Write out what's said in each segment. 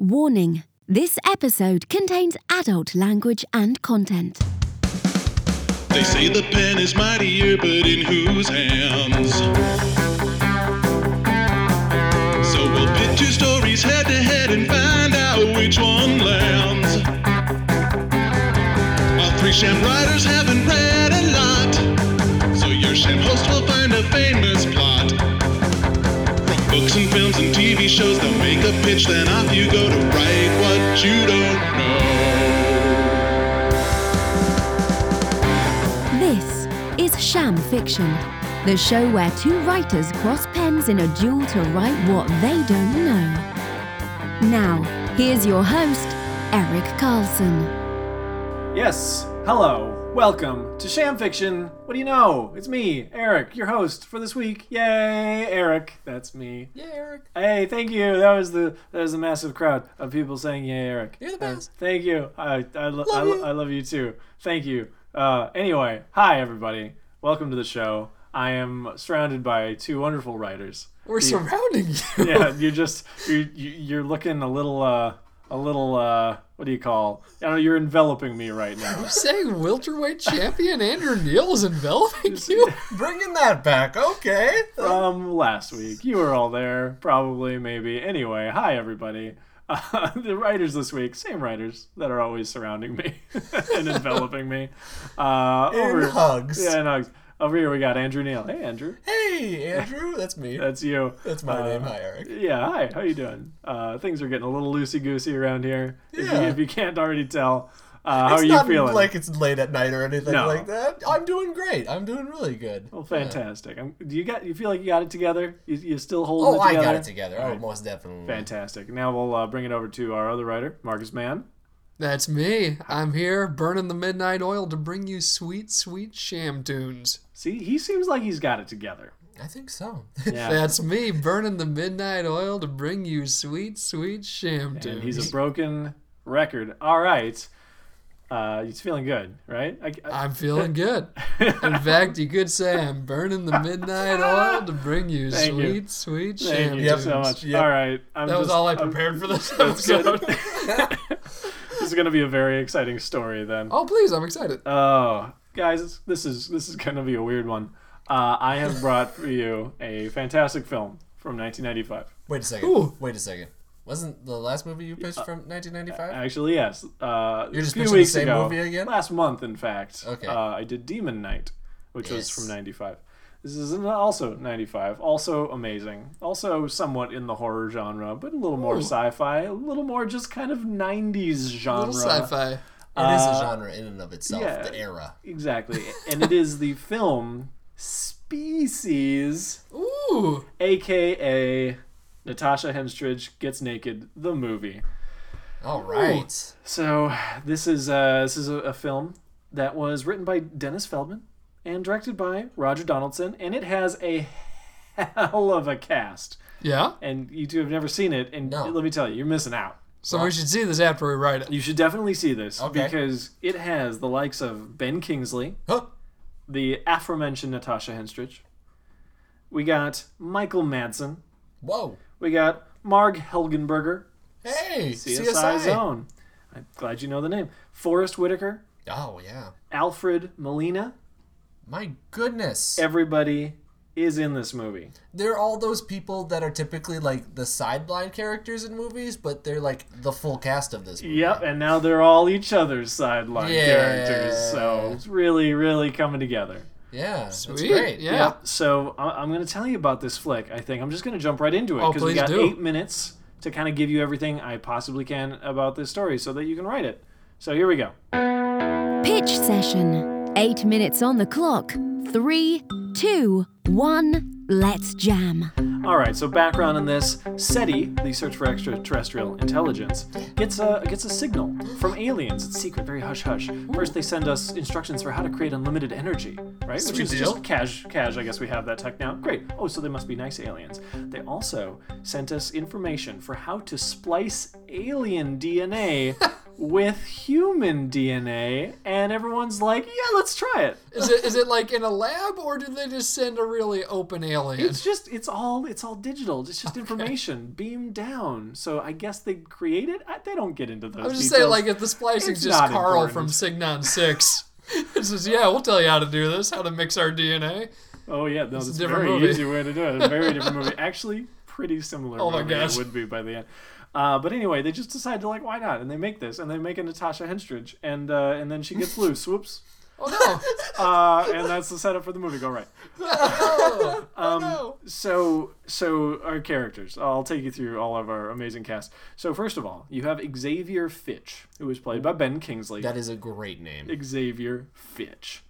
Warning this episode contains adult language and content. They say the pen is mightier, but in whose hands? So we'll pit two stories head to head and find out which one lands. While three sham writers haven't read a lot, so your sham host will find a famous plot. From books and films pitch, then off you go to write what you don't know. This is Sham Fiction, the show where two writers cross pens in a duel to write what they don't know. Now, here's your host, Eric Carlson. Yes, hello, welcome to Sham Fiction. What do you know? It's me, Eric, your host for this week. Yay, Eric, that's me. Yeah, Eric. Hey, thank you. That was the that was a massive crowd of people saying "Yay, Eric." You're the Uh, best. thank you. I I, lo- Love I, lo- you. I love you too. Thank you. Uh, anyway, hi everybody. Welcome to the show. I am surrounded by two wonderful writers. We're surrounding you. yeah, you're just you're you- you're looking a little uh a little uh what do you call? I don't know. You're enveloping me right now. You saying welterweight champion Andrew Neal is enveloping you? Bringing that back, okay. from last week. You were all there, probably, maybe. Anyway, hi everybody. Uh, the writers this week, same writers that are always surrounding me and enveloping me. Uh, In hugs. Yeah, in hugs. Over here we got Andrew Neal. Hey, Andrew. Hey, Andrew, that's me. That's you. That's my Uh, name. Hi, Eric. Yeah, hi. How you doing? Uh, things are getting a little loosey goosey around here. If, you, Yeah. if you can't already tell, uh, how it's are you feeling? like it's late at night or anything No. like that. I'm doing great. I'm doing really good. well, fantastic. I'm, do you got? You feel like you got it together? You, you still holding Oh, it I got it together. All Oh, right. most definitely. Fantastic. Now we'll uh, bring it over to our other writer, Marcus Mann. That's me. I'm here burning the midnight oil to bring you sweet, sweet sham tunes. See, he seems like he's got it together. I think so. Yeah. That's me burning the midnight oil to bring you sweet, sweet sham tunes. and he's a broken record. All right. Uh, he's feeling good, right? I, I'm feeling good. In fact, you could say I'm burning the midnight oil to bring you Thank you. sweet, sweet thank sham you tunes. so much. Yep. All right. I'm That was all I I'm- prepared for this episode. this is going to be a very exciting story then. oh, please, I'm excited. Oh, guys, this is this is going to be a weird one. Uh, I have brought for you a fantastic film from 1995. Wait a second. Ooh. Wait a second. Wasn't the last movie you pitched from 1995? Actually, yes. Uh, You're just a few pitching the weeks same ago, movie again? Last month, in fact. Okay. Uh, I did Demon Knight, which was from '95. This is also '95. Also amazing. Also somewhat in the horror genre, but a little more Ooh. sci-fi. A little more just kind of '90s genre. little sci-fi. it is uh, a genre in and of itself. yeah. The era. Exactly. and it is the film Species, Ooh. aka Natasha Henstridge Gets Naked, the movie. All right. So this is uh, this is a, a film that was written by Dennis Feldman and directed by Roger Donaldson, and it has a hell of a cast. Yeah. And you two have never seen it, and No. let me tell you, you're missing out. So we should see this after we write it. You should definitely see this Okay. because it has the likes of Ben Kingsley, Huh. the aforementioned Natasha Henstridge. We got Michael Madsen. Whoa. We got Marg Helgenberger, Hey, CSI, CSI. Zone. I'm glad you know the name. Forest Whitaker, Oh yeah. Alfred Molina. My goodness. Everybody is in this movie. they're all those people that are typically like the sideline characters in movies, but they're like the full cast of this movie. Yep, and now they're all each other's sideline Yeah. characters. So it's really, really coming together. Yeah, that's Sweet. great. Yeah. Yep. So I- I'm going to tell you about this flick. I think I'm just going to jump right into it Oh, because we got do. eight minutes to kind of give you everything I possibly can about this story, so that you can write it. So here we go. Pitch session. Eight minutes on the clock. Three, two, one. Let's jam. All right. So background on this: SETI, the Search for Extraterrestrial Intelligence, gets a gets a signal from aliens. It's secret, very hush hush. First, they send us instructions for how to create unlimited energy, right? Which is deal. just cash. Cash. I guess we have that tech now. Great. Oh, so they must be nice aliens. They also sent us information for how to splice alien DNA with human DNA, and everyone's like, "Yeah, let's try it." Is it is it like in a lab or did they just send a really open alien? It's just it's all it's all digital. It's just information beamed down. So I guess they create it. I, they don't get into those. I was just details. saying, like, if the splicing's It's just Carl important. from Signon 6. It says, yeah, we'll tell you how to do this, how to mix our DNA. Oh yeah, no, that's a different very movie. easy way to do it. A very different movie. Actually, pretty similar. Oh my gosh. it would be by the end. Uh, but anyway, they just decide to like, why not? And they make this, and they make a Natasha Henstridge, and uh, and then she gets loose. Whoops. Oh, Uh, and that's the setup for the movie. Go right. no. Um, no. So, so our characters. I'll take you through all of our amazing cast. So, first of all, you have Xavier Fitch, who is played by Ben Kingsley. That is a great name. Xavier Fitch.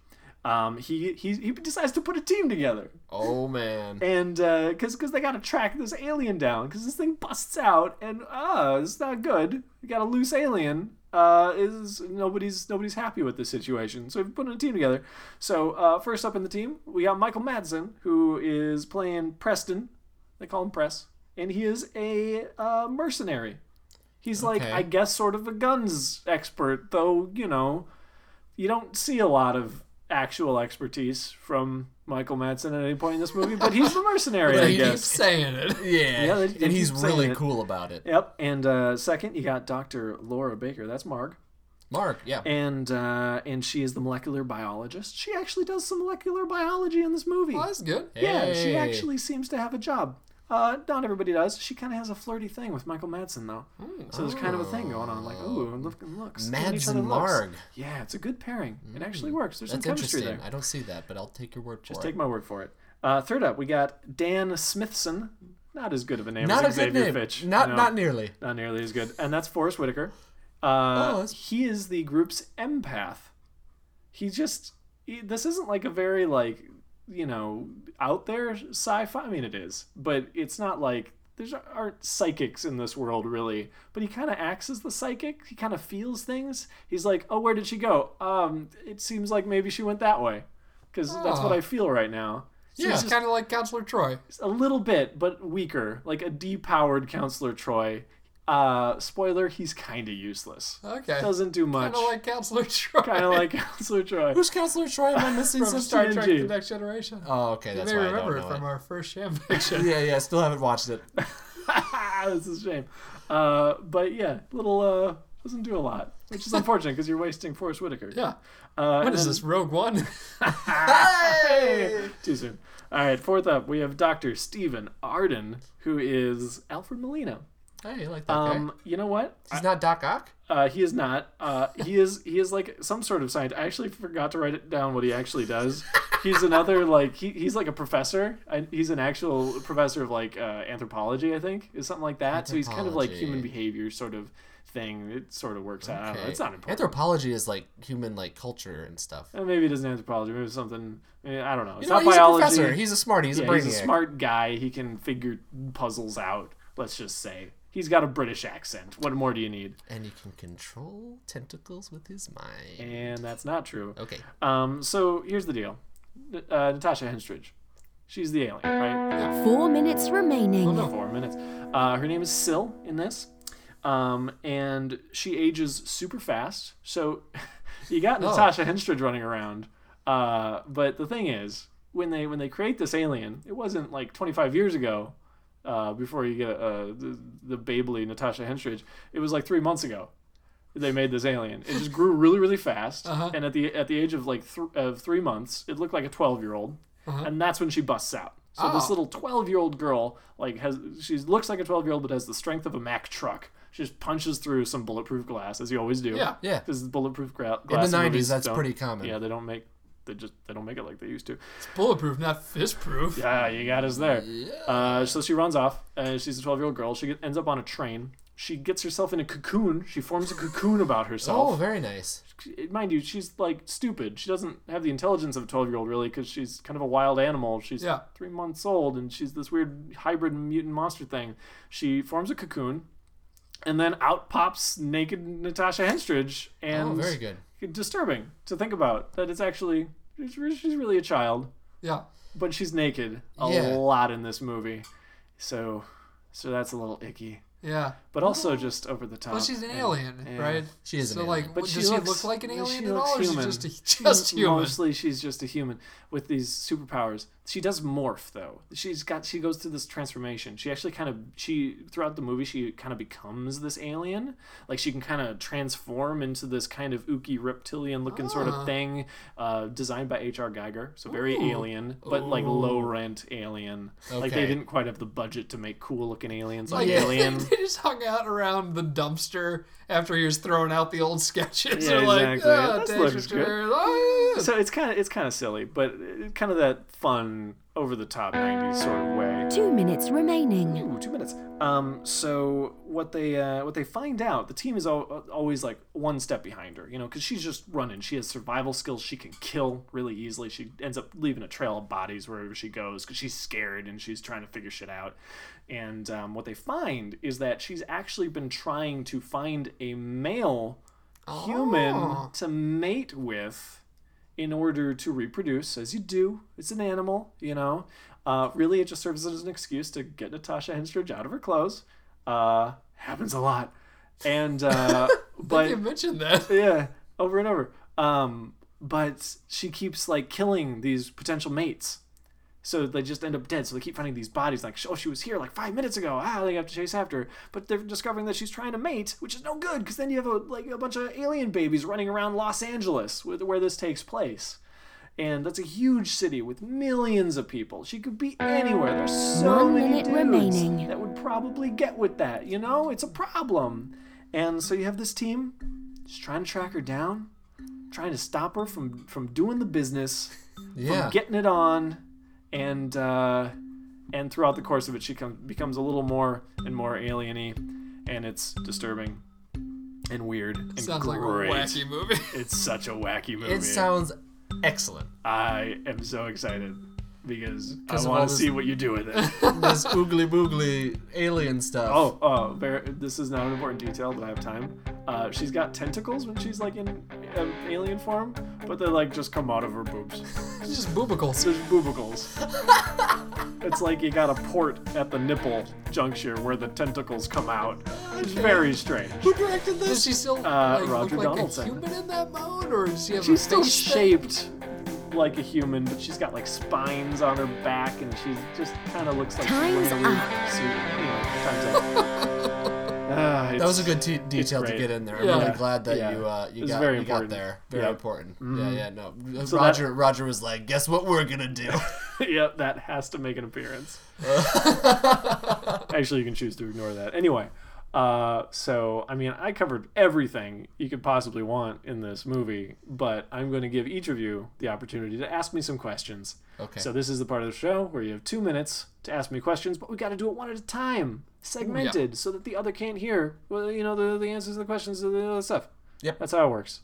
Um, he, he he decides to put a team together, Oh man. and because because they got to track this alien down, because this thing busts out, and uh, it's not good. Got a loose alien. Uh, is nobody's nobody's happy with this situation, so we're putting a team together. So uh, first up in the team, we got Michael Madsen, who is playing Preston. They call him Press, and he is a uh, mercenary. He's like, I guess, sort of a guns expert, though. You know, you don't see a lot of actual expertise from Michael Madsen at any point in this movie, but he's the mercenary, I he keeps saying it. Yeah. Yeah, they- they and he's really it. cool about it. Yep. And uh, second, you got Dr. Laura Baker. That's Marg. Mark, yeah. And uh, and she is the molecular biologist. She actually does some molecular biology in this movie. Oh, that's good. Yeah, she actually seems to have a job. Uh, not everybody does. She kind of has a flirty thing with Michael Madsen, though. So there's kind of a thing going on, like, ooh, look and looks. Madsen looks. Marg. Yeah, it's a good pairing. It actually works. There's That's some chemistry interesting. there. I don't see that, but I'll take your word for Just it. take my word for it. Uh, third up, we got Dan Smithson. Not as good of a name Not as Xavier name. Fitch. Not No, not nearly. not nearly as good. And that's Forest Whitaker. Uh, Oh, that's- he is the group's empath. He just he, this isn't like a very like you know out there sci-fi. I mean, it is, but it's not like there's aren't psychics in this world really. But he kind of acts as the psychic. He kind of feels things. He's like, oh, where did she go? Um, it seems like maybe she went that way, because that's what Oh. I feel right now. So Yeah, it's kind of like Counselor Troi. a little bit, but weaker, like a depowered Counselor Troi. Uh, spoiler: he's kind of useless. Okay. Doesn't do much. Kind of like Counselor Troi. Kind of like Counselor Troi. Who's Counselor Troi? Am I missing from some Star Trek: The Next Generation. Oh, okay, you that's may why I remember don't know it know from it. our first Sham Fiction. Yeah, yeah, still haven't watched it. this is a shame. Uh, but yeah, little uh, doesn't do a lot, which is unfortunate because you're wasting Forest Whitaker. yeah. Uh, What and is then- this, Rogue One? Hey! Too soon. All right, fourth up, we have Dr. Stephen Arden, who is Alfred Molina. Hey, you like that guy? Um, you know what? He's not Doc Ock. Uh, he is not. Uh, he is. He is like some sort of scientist. I actually forgot to write it down what he actually does. He's another like he, he's like a professor. I, he's an actual professor of like uh, anthropology. I think is something like that. So he's kind of like human behavior sort of thing. It sort of works out. I don't know. Okay. It's not important. Anthropology is like human like culture and stuff. Uh, maybe it isn't anthropology. Maybe it's something. I don't know. It's You know, not he's biology. a professor. He's a smart. He's yeah, a brainiac. he's a smart guy. He can figure puzzles out. Let's just say he's got a British accent. What more do you need? and he can control tentacles with his mind. And that's not true. Okay. Um, so here's the deal. Uh, Natasha Henstridge. She's the alien, right? Four minutes remaining. Four minutes. Uh, her name is Sil in this. Um, and she ages super fast. So you got Oh. Natasha Henstridge running around. Uh, but the thing is, when they when they create this alien, it wasn't like 25 years ago. Uh, before you get uh, the, the Babely Natasha Henstridge, it was like three months ago. They made this alien. It just grew really, really fast, Uh-huh. and at the at the age of like th- of three months, it looked like a 12 year old, and that's when she busts out. So this Oh. little 12 year old girl like has she looks like a 12 year old but has the strength of a Mack truck. She just punches through some bulletproof glass as you always do. Yeah. Yeah. Because bulletproof gra- In the '90s, that's pretty common. Yeah, they don't make they just they don't make it like they used to. It's bulletproof, not fist-proof. Yeah, you got us there. Yeah. Uh, so she runs off. Uh, she's a 12 year old girl. She get, ends up on a train. She gets herself in a cocoon. She forms a cocoon about herself. Oh, very nice. Mind you, she's like stupid. She doesn't have the intelligence of a 12 year old really because she's kind of a wild animal. She's Yeah. three months old and she's this weird hybrid mutant monster thing. She forms a cocoon. And then out pops naked Natasha Henstridge, and Oh, very good. Disturbing to think about. That it's actually she's really a child, Yeah. but she's naked a Yeah. lot in this movie. So, so that's a little icky. Yeah. but also just over the top. Well, she's an and- alien, yeah. right? She is an so, alien. like, But does she she, looks- look like an she alien at looks all, or is she just a, just human? Mostly, she's just a human with these superpowers. She does morph though. She's got. She goes through this transformation. She actually kind of. She throughout the movie, she kind of becomes this alien. Like she can kind of transform into this kind of ooky reptilian-looking sort Ah. of thing, uh, designed by H.R. Geiger. So very Ooh. alien, but like low rent alien. Like they didn't quite have the budget to make cool-looking aliens like Alien. they just hung out around the dumpster after he was throwing out the old sketches. Yeah, They're like, exactly. "Ah, thanks looks good." sharing." Ah. so it's kind of it's kind of silly, but uh, kind of that fun, over the top '90s sort of way. Two minutes remaining. Ooh, two minutes. Um, so what they uh, what they find out, the team is al- always like one step behind her, you know, because she's just running. She has survival skills. She can kill really easily. She ends up leaving a trail of bodies wherever she goes because she's scared and she's trying to figure shit out. And um, what they find is that she's actually been trying to find a male human Oh. to mate with in order to reproduce, as you do. It's an animal, you know. Uh, really, it just serves as an excuse to get Natasha Henstridge out of her clothes. Uh, happens a lot, and uh, you mentioned that. yeah, over and over. Um, but she keeps like killing these potential mates. So they just end up dead. So they keep finding these bodies, like, oh, she was here like five minutes ago. Ah, they have to chase after her. But they're discovering that she's trying to mate, which is no good because then you have a, like a bunch of alien babies running around Los Angeles, with, where this takes place. And that's a huge city with millions of people. She could be anywhere. There's so One many dudes remaining. that would probably get with that. You know, it's a problem. And so you have this team just trying to track her down, trying to stop her from from doing the business, Yeah. from getting it on, and uh, and throughout the course of it, she com- becomes a little more and more alieny, and it's disturbing and weird and Sounds great. like a wacky movie. It's such a wacky movie. It sounds excellent. I am so excited because I want to see what you do with it. this oogly boogly alien stuff. Oh, oh, very, this is not an important detail, but I have time. Uh, she's got tentacles when she's like in um, alien form, but they like just come out of her boobs. It's just boobicles. There's boobicles. it's like you got a port at the nipple juncture where the tentacles come out. It's very strange. Who directed Does this? she still Uh, like, Roger look like Donaldson. a human in that mode, or does she have She's a still face thing? shaped like a human, but she's got like spines on her back, and she just kind of looks like Time's she's wearing a weird up. suit. Anyway, time's up. Ah, That was a good t- detail to get in there. I'm Yeah. really glad that Yeah. you uh, you got very you got there. Very Yep. important. Yeah, yeah. No, So Roger Roger was like, guess what we're gonna do. yep, that has to make an appearance. Actually, you can choose to ignore that. Anyway, uh, so I mean, I covered everything you could possibly want in this movie, but I'm going to give each of you the opportunity to ask me some questions. Okay. So this is the part of the show where you have two minutes to ask me questions, but we got to do it one at a time, segmented, so that the other can't hear. Well, you know, the, the answers to the questions and the other stuff. Yep. That's how it works.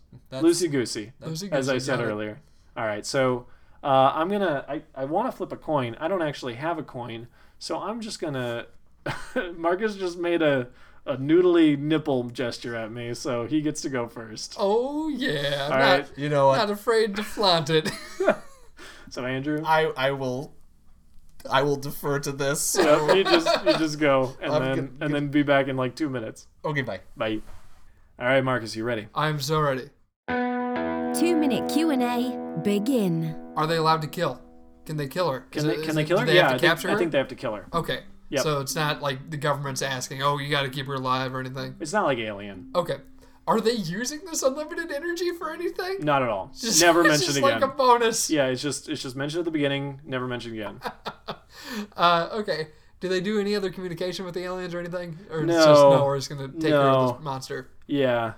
Loosey goosey as I said it. earlier. All right, so uh, I'm gonna. I, I want to flip a coin. I don't actually have a coin, so I'm just gonna. Marcus just made a a noodly nipple gesture at me, so he gets to go first. Oh yeah, I'm All not, right. You know what? not afraid to flaunt it. So Andrew, I I will I will defer to this. Yep, you just you just go, and I'm then gonna- and then be back in like two minutes. Okay, bye. Bye. All right, Marcus, you ready? I'm so ready. Two minute Q&A begin. Are they allowed to kill? Can they kill her? Can Is they it- can they it- kill her? They yeah, have I to think, capture I think they have to kill her. Okay. Yep. So it's not like the government's asking, "Oh, you got to keep her alive" or anything. It's not like Alien. Okay. Are they using this unlimited energy for anything? Not at all. Just- Never it's mentioned again. like a bonus. Yeah, it's just it's just mentioned at the beginning, never mentioned again. Uh, okay. Do they do any other communication with the aliens or anything? Or it's No. just no, we're just gonna take care No. of this monster. Yeah,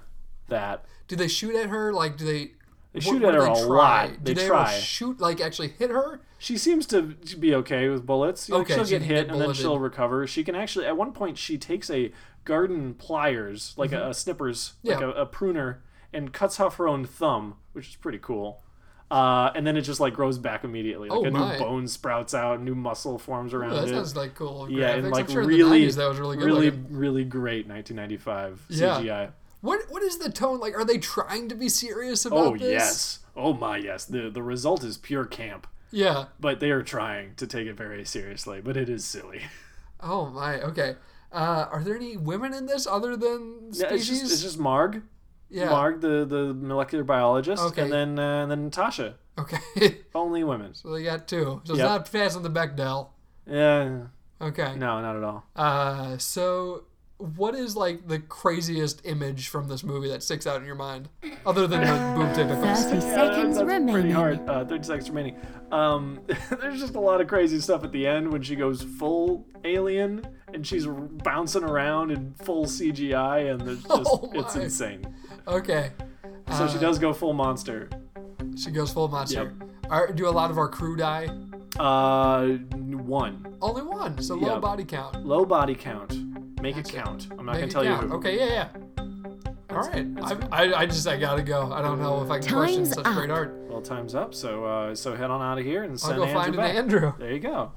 that. Do they shoot at her? Like, do they? They shoot what at her a try? lot. They they try. shoot? Like, actually hit her? She seems to be okay with bullets. Like, Okay, she'll she get hit get and then she'll recover. She can actually, at one point, she takes a garden pliers, like a, a snippers, like Mm-hmm. A, a pruner, and cuts off her own thumb, which is pretty cool. Uh, and then it just like grows back immediately. Like Oh, a new my. bone sprouts out, new muscle forms around Ooh, that it. sounds like cool. yeah, graphics. and like I'm sure really, in the 90s that was really good. really, looking. really great 1995 Yeah. CGI. What what is the tone like? Are they trying to be serious about Oh this? Oh yes, oh my yes. The the result is pure camp. Yeah. but they are trying to take it very seriously but it is silly Oh my. Okay. Uh, are there any women in this other than Yeah, it's species? just it's just Marg, yeah. Marg, the the molecular biologist, Okay. and then uh, and then Natasha. Okay. Only women. so they got two. So it's Yep. not passing the Bechdel. Yeah, Okay. no, not at all. Uh, so what is like the craziest image from this movie that sticks out in your mind, other than the boob tentacles? 30 Yeah, seconds that's pretty remaining. hard. Uh, 30 seconds remaining. Um, there's just a lot of crazy stuff at the end when she goes full alien and she's r- bouncing around in full CGI and there's just Oh it's insane. Okay. So she does go full monster. She goes full monster. Are, do a lot of our crew die? Uh, one Only one, so low body count. low body count. Make it count. I'm not gonna it tell you who. Okay, yeah, yeah. All right. I, I, I just I gotta go. I don't know if I can question Time's such up. great art. Well, time's up. So uh, so head on out of here and send I'll send go Andrew find an back. Andrew. There you go.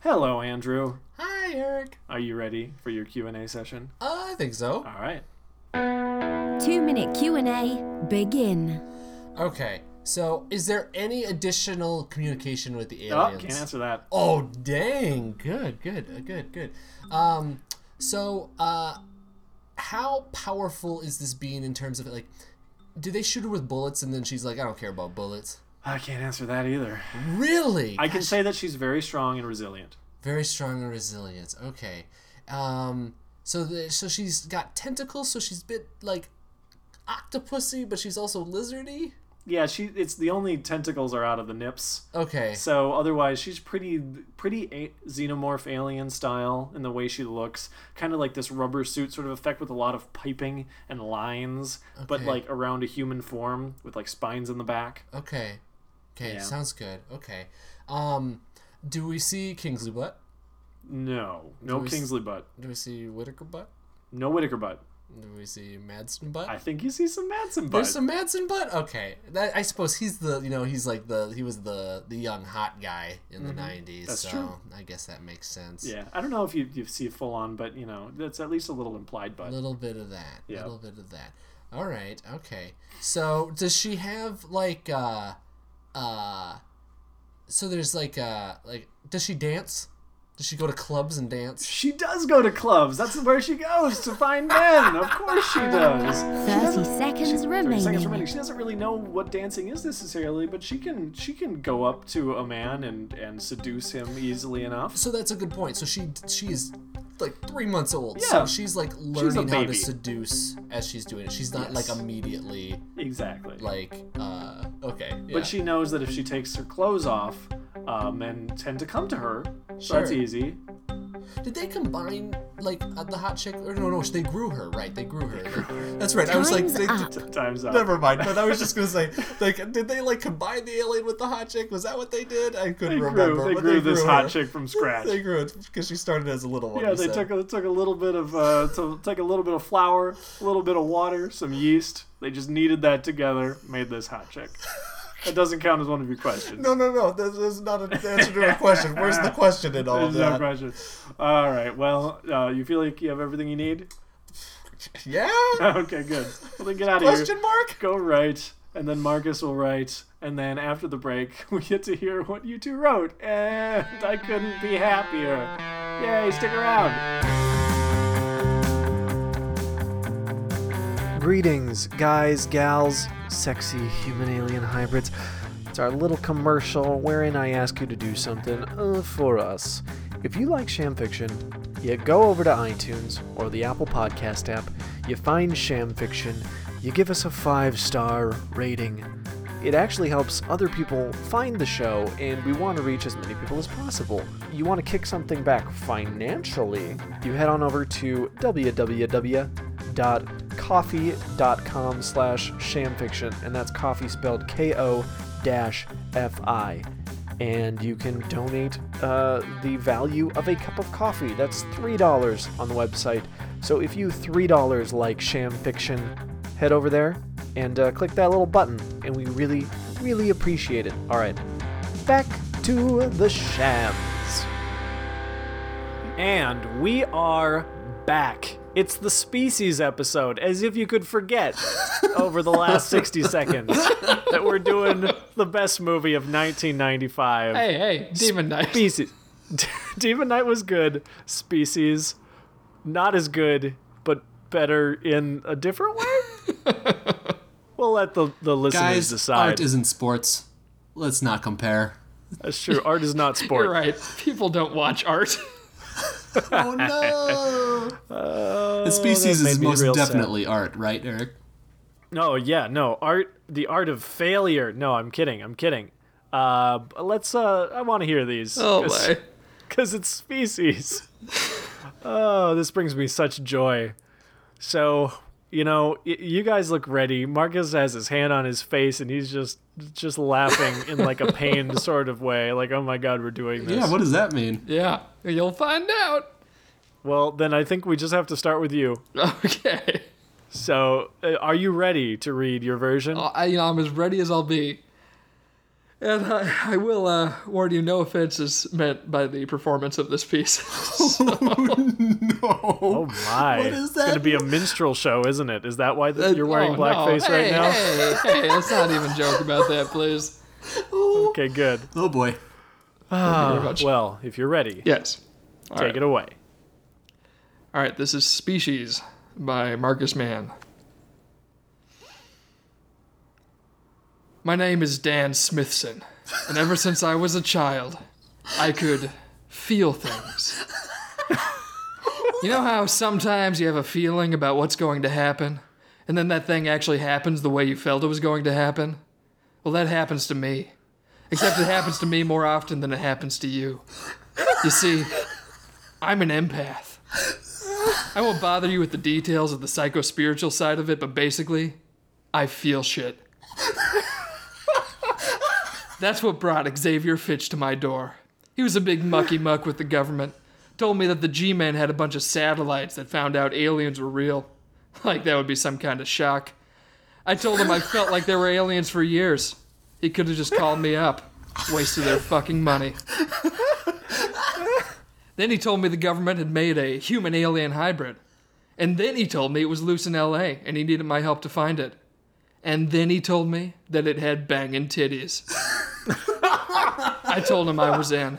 Hello, Andrew. Hi, Eric. Are you ready for your Q and A session? Uh, I think so. All right. Two minute Q&A, begin. Okay. So, is there any additional communication with the aliens? Oh, aliens? can't answer that. Oh, dang. Good, good, uh, good, good. Um, so, uh, how powerful is this being in terms of like, do they shoot her with bullets and then she's like, I don't care about bullets? I can't answer that either. Really? I can say that she's very strong and resilient. Very strong and resilient. Okay. Um, so the, so she's got tentacles, so she's a bit like octopusy, but she's also lizardy. Yeah, she. It's the only tentacles are out of the nips. Okay. So otherwise, she's pretty, pretty a- xenomorph alien style in the way she looks. Kind of like this rubber suit sort of effect with a lot of piping and lines, but like around a human form with like spines in the back. Okay. Okay. Yeah. Sounds good. Okay. Um, do we see Kingsley butt? No, no we s- Kingsley butt, Do we see Whitaker butt? no Whitaker butt. Do we see Madsen butt? I think you see some Madsen butt. There's some Madsen butt. Okay, that I suppose he's the you know he's like the he was the the young hot guy in the '90s. Mm-hmm. That's so true. I guess that makes sense. yeah, I don't know if you, you see full on, but you know that's at least a little implied butt. A little bit of that. A Yeah. little bit of that. All right. Okay. So does she have like uh uh so there's like uh like does she dance? Does she go to clubs and dance? She does go to clubs. That's where she goes to find men. Of course she does. 30 seconds 30 remaining. seconds remaining. She doesn't really know what dancing is necessarily, but she can she can go up to a man and and seduce him easily enough. So that's a good point. So she she's like three months old. Yeah. So she's like learning how to seduce as she's doing it. She's not Yes. like immediately Exactly. like uh okay. yeah. But she knows that if she takes her clothes off, uh, men tend to come to her. So that's easy. Did they combine like uh, the hot chick? Or no, no, they grew her, right? They grew her. That's right. I was like, Time's they, up. T- time's up. never mind. But I was just gonna say, like, did they like combine the alien with the hot chick? Was that what they did? I couldn't grew, remember. they but grew this hot chick from scratch. They grew it because she started as a little one. Yeah, they said. took a, took a little bit of uh, to take a little bit of flour, a little bit of water, some yeast. They just kneaded that together, made this hot chick. That doesn't count as one of your questions. No, no, no. This is not an answer to a question. Where's the question in all of There's no question. All right. Well, uh, you feel like you have everything you need? Yeah. okay, good. Well, then get out of here. Question mark. Go write, and then Marcus will write, and then after the break, we get to hear what you two wrote, and I couldn't be happier. Yay! Stick around. Greetings, guys, gals, sexy human alien hybrids. It's our little commercial wherein I ask you to do something uh, for us. If you like Sham Fiction, you go over to iTunes or the Apple Podcast app, you find Sham Fiction, you give us a five star rating. It actually helps other people find the show, and we want to reach as many people as possible. You want to kick something back financially, you head on over to www.ko-fi.com slash shamfiction, and that's Ko-fi spelled K-O dash F-I. And you can donate uh, the value of a cup of coffee. That's $3 on the website. So if you $3 like Sham Fiction, head over there and uh, click that little button, and we really, really appreciate it. All right, back to the shams. And we are back. It's the species episode, as if you could forget over the last 60 seconds that we're doing the best movie of 1995. Hey, hey, Demon Knight. Species. Demon Knight was good. Species not as good, but better in a different way. we'll let the the listeners Guys, decide. art isn't sports. Let's not compare. That's true. Art is not sport. You're right. People don't watch art. Oh no! the species is most real sad. definitely art, right, Eric? No, yeah, no. Art, the art of failure. No, I'm kidding. I'm kidding. Uh, let's. Uh, I want to hear these. Oh my. Because it's species. oh, this brings me such joy. So, you know, you guys look ready. Marcus has his hand on his face, and he's just just laughing in like a pained sort of way. Like, oh my god, we're doing this. Yeah, what does that mean? Yeah, you'll find out. well, then I think we just have to start with you. Okay. So, uh, are you ready to read your version? I, you know, I'm as ready as I'll be. And I, I will uh, warn you, no offense is meant by the performance of this piece. No. Oh my! What is that? It's gonna be a minstrel show, isn't it? Is that why th- you're wearing Oh, no. blackface right Hey, now? Hey, hey, let's not even joke about that, please. Okay, good. Oh boy. Thank you very much. Well, if you're ready, yes. All take right. it away. All right, this is Species by Marcus Mann. My name is Dan Smithson, and ever since I was a child, I could feel things. You know how sometimes you have a feeling about what's going to happen, and then that thing actually happens the way you felt it was going to happen? Well, that happens to me. Except it happens to me more often than it happens to you. You see, I'm an empath. I won't bother you with the details of the psycho spiritual side of it, but basically, I feel shit. That's what brought Xavier Fitch to my door. He was a big mucky muck with the government. Told me that the G Men had a bunch of satellites that found out aliens were real. Like that would be some kind of shock. I told him I felt like there were aliens for years. He could have just called me up. Wasted their fucking money. Then he told me the government had made a human alien hybrid. And then he told me it was loose in LA and he needed my help to find it. And then he told me that it had banging titties. I told him I was in.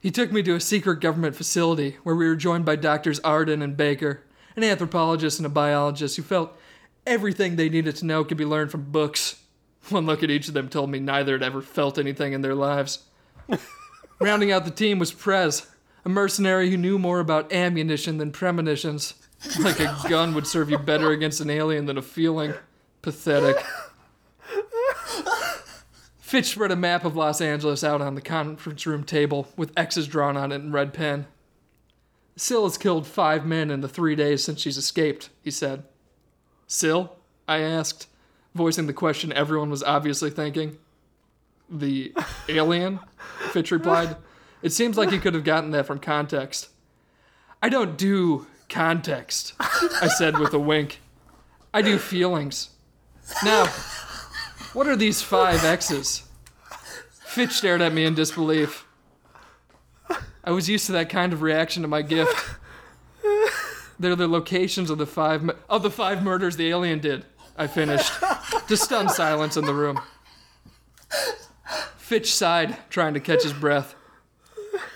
He took me to a secret government facility where we were joined by doctors Arden and Baker, an anthropologist and a biologist who felt everything they needed to know could be learned from books. One look at each of them told me neither had ever felt anything in their lives. Rounding out the team was Prez, a mercenary who knew more about ammunition than premonitions. Like a gun would serve you better against an alien than a feeling. Pathetic. Fitch spread a map of Los Angeles out on the conference room table with X's drawn on it in red pen. Sil has killed five men in the three days since she's escaped, he said. Sil? I asked, voicing the question everyone was obviously thinking. The alien? Fitch replied. It seems like you could have gotten that from context. I don't do context, I said with a wink. I do feelings. Now, what are these five X's? Fitch stared at me in disbelief. I was used to that kind of reaction to my gift. They're the locations of the five mu- of the five murders the alien did. I finished. To stun silence in the room. Fitch sighed, trying to catch his breath.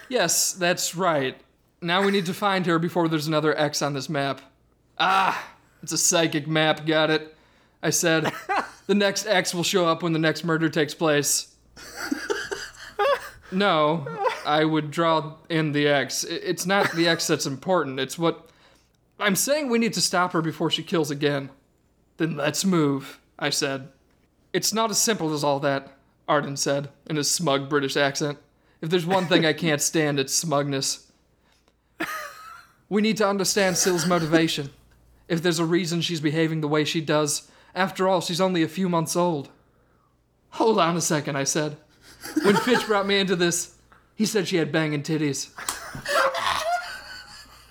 Yes, that's right. Now we need to find her before there's another X on this map. Ah, it's a psychic map, got it. I said. The next X will show up when the next murder takes place. No, I would draw in the X. It's not the X that's important, it's what. I'm saying we need to stop her before she kills again. Then let's move, I said. It's not as simple as all that, Arden said, in his smug British accent. If there's one thing I can't stand, it's smugness. We need to understand Sil's motivation. If there's a reason she's behaving the way she does, after all, she's only a few months old. Hold on a second, I said. When Fitch brought me into this, he said she had banging titties.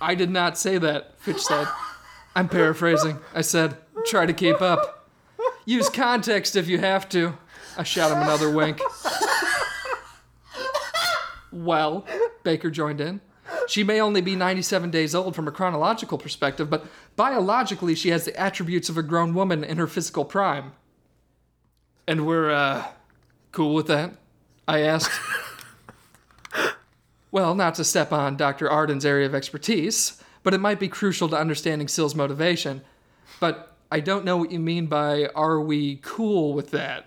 I did not say that, Fitch said. I'm paraphrasing. I said, try to keep up. Use context if you have to. I shot him another wink. Well, Baker joined in. She may only be 97 days old from a chronological perspective, but biologically she has the attributes of a grown woman in her physical prime. And we're, uh, cool with that? I asked. Well, not to step on Dr. Arden's area of expertise, but it might be crucial to understanding Sil's motivation. But I don't know what you mean by are we cool with that?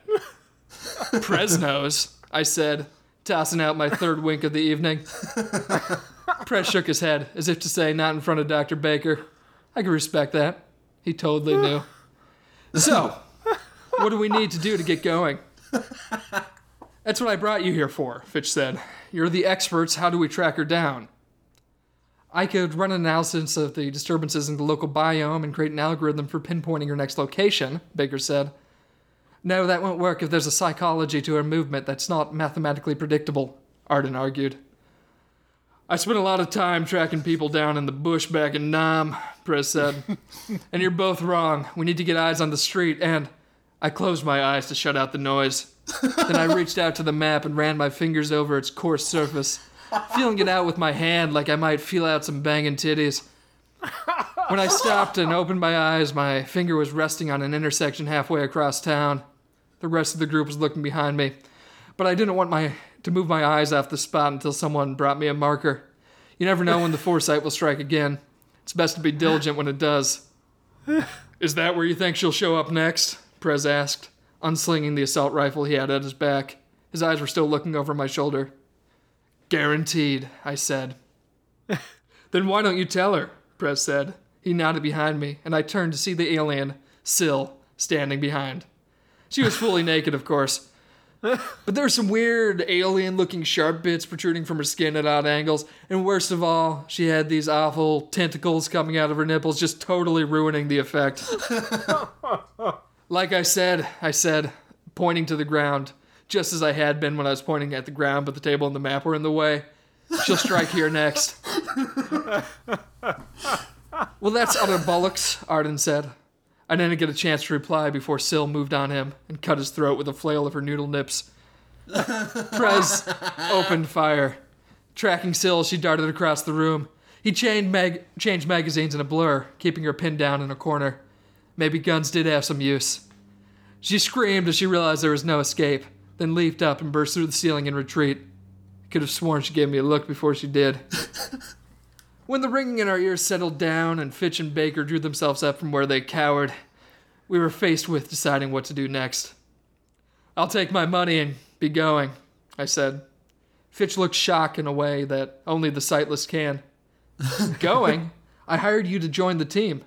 Presnos, I said, tossing out my third wink of the evening. Prez shook his head, as if to say, not in front of Dr. Baker. I can respect that. He totally knew. So, what do we need to do to get going? That's what I brought you here for, Fitch said. You're the experts. How do we track her down? I could run an analysis of the disturbances in the local biome and create an algorithm for pinpointing her next location, Baker said. No, that won't work if there's a psychology to her movement that's not mathematically predictable, Arden argued. I spent a lot of time tracking people down in the bush back in Nam, Prez said. and you're both wrong. We need to get eyes on the street, and I closed my eyes to shut out the noise. then I reached out to the map and ran my fingers over its coarse surface, feeling it out with my hand like I might feel out some banging titties. When I stopped and opened my eyes, my finger was resting on an intersection halfway across town. The rest of the group was looking behind me, but I didn't want my to move my eyes off the spot until someone brought me a marker. You never know when the foresight will strike again. It's best to be diligent when it does. Is that where you think she'll show up next? Prez asked, unslinging the assault rifle he had at his back. His eyes were still looking over my shoulder. Guaranteed, I said. then why don't you tell her? Prez said. He nodded behind me, and I turned to see the alien, Sil, standing behind. She was fully naked, of course. But there were some weird alien looking sharp bits protruding from her skin at odd angles, and worst of all, she had these awful tentacles coming out of her nipples, just totally ruining the effect. like I said, I said, pointing to the ground, just as I had been when I was pointing at the ground, but the table and the map were in the way. She'll strike here next. well, that's utter bollocks, Arden said. I didn't get a chance to reply before Sil moved on him and cut his throat with a flail of her noodle nips. Prez opened fire. Tracking Sil, she darted across the room. He chained mag- changed magazines in a blur, keeping her pinned down in a corner. Maybe guns did have some use. She screamed as she realized there was no escape, then leaped up and burst through the ceiling in retreat. Could have sworn she gave me a look before she did. When the ringing in our ears settled down and Fitch and Baker drew themselves up from where they cowered, we were faced with deciding what to do next. I'll take my money and be going, I said. Fitch looked shocked in a way that only the sightless can. going? I hired you to join the team.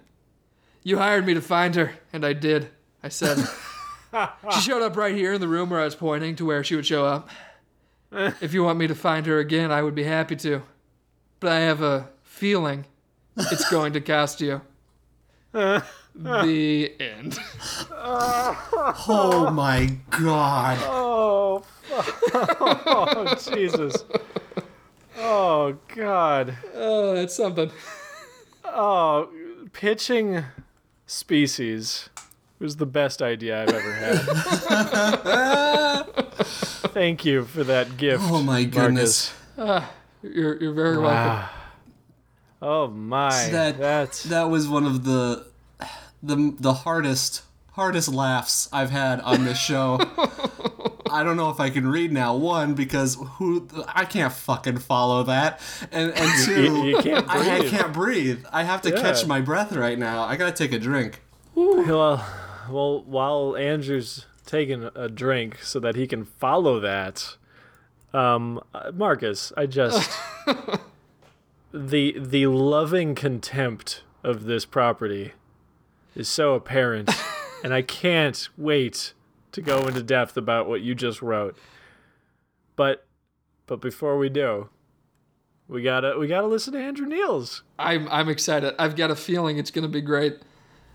You hired me to find her, and I did, I said. she showed up right here in the room where I was pointing to where she would show up. Eh. If you want me to find her again, I would be happy to. But I have a feeling it's going to cast you. the end. Oh my god. Oh, oh Jesus. Oh, God. Uh, oh, that's something. Oh, pitching species was the best idea I've ever had. Thank you for that gift. Oh my goodness. Marcus. You're, you're very welcome. Ah. Oh my. That That's that was one of the the the hardest hardest laughs I've had on this show. I don't know if I can read now. One because who I can't fucking follow that, and and two you, you can't I, I can't breathe. I have to Yeah. catch my breath right now. I gotta take a drink. Well, well, while Andrew's taking a drink so that he can follow that, um, uh, Marcus, I just the the loving contempt of this property is so apparent, and I can't wait to go into depth about what you just wrote. But, but before we do, we gotta we gotta listen to Andrew Neils. I'm, I'm excited. I've got a feeling it's going to be great.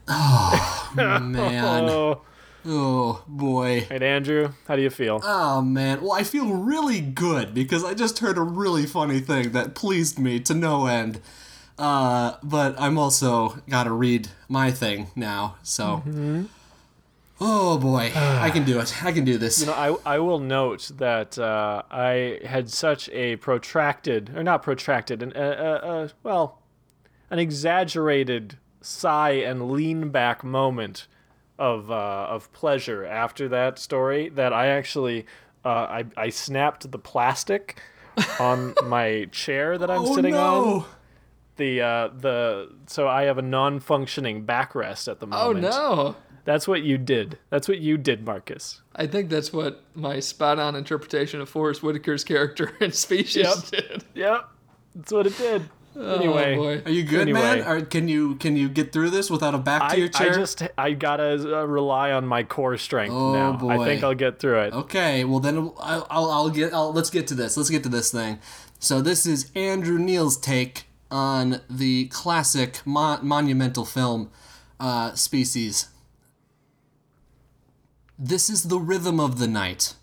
Oh Man, Oh, oh boy. right, Andrew, how do you feel? Oh man, well I feel really good because I just heard a really funny thing that pleased me to no end. Uh, but I'm also gotta read my thing now, so. Oh boy, I can do it. I can do this. You know, I, I will note that uh, I had such a protracted, or not protracted, an, uh, uh, uh, well, an exaggerated sigh and lean back moment of uh, of pleasure after that story that I actually uh, I, I snapped the plastic on my chair that I'm Oh sitting on. The uh, the so I have a non-functioning backrest at the moment. Oh no. That's what you did. That's what you did, Marcus. I think that's what my spot on interpretation of Forest Whitaker's character in Species Yep. did. Yep, that's what it did. Anyway, Oh boy. Are you good, Anyway. man? Or can you can you get through this without a back to I, your chair? I chair? just I gotta uh, rely on my core strength Oh, now. I think I'll get through it. Okay, well then I'll, I'll, I'll get. I'll, let's get to this. Let's get to this thing. So this is Andrew Neil's take on the classic mo- monumental film, uh, Species. This is the rhythm of the night.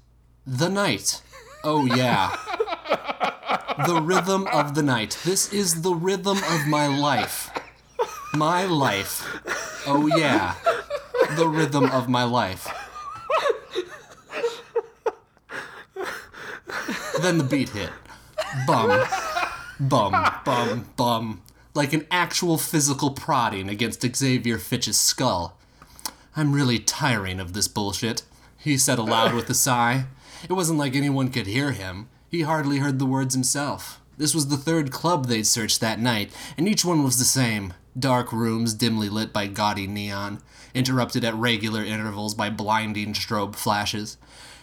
The night. Oh yeah. the rhythm of the night. This is the rhythm of my life. My life. Oh yeah. The rhythm of my life. Then the beat hit. Bum. Bum, bum, bum. Like an actual physical prodding against Xavier Fitch's skull. I'm really tiring of this bullshit, he said aloud with a sigh. It wasn't like anyone could hear him. He hardly heard the words himself. This was the third club they'd searched that night, and each one was the same. Dark rooms dimly lit by gaudy neon, interrupted at regular intervals by blinding strobe flashes.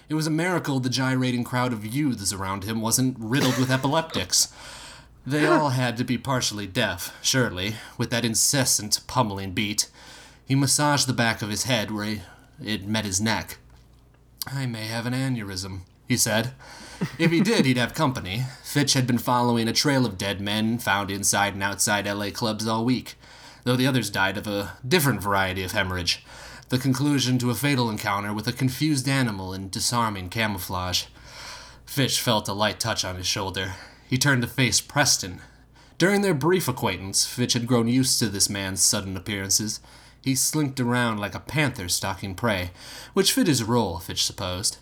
It was a miracle the gyrating crowd of youths around him wasn't riddled with epileptics. They all had to be partially deaf, surely, with that incessant pummeling beat. He massaged the back of his head where he, it met his neck. I may have an aneurysm, he said. If he did, he'd have company. Fitch had been following a trail of dead men found inside and outside LA clubs all week, though the others died of a different variety of hemorrhage. The conclusion to a fatal encounter with a confused animal in disarming camouflage. Fitch felt a light touch on his shoulder. He turned to face Preston. During their brief acquaintance, Fitch had grown used to this man's sudden appearances. He slinked around like a panther stalking prey, which fit his role, Fitch supposed.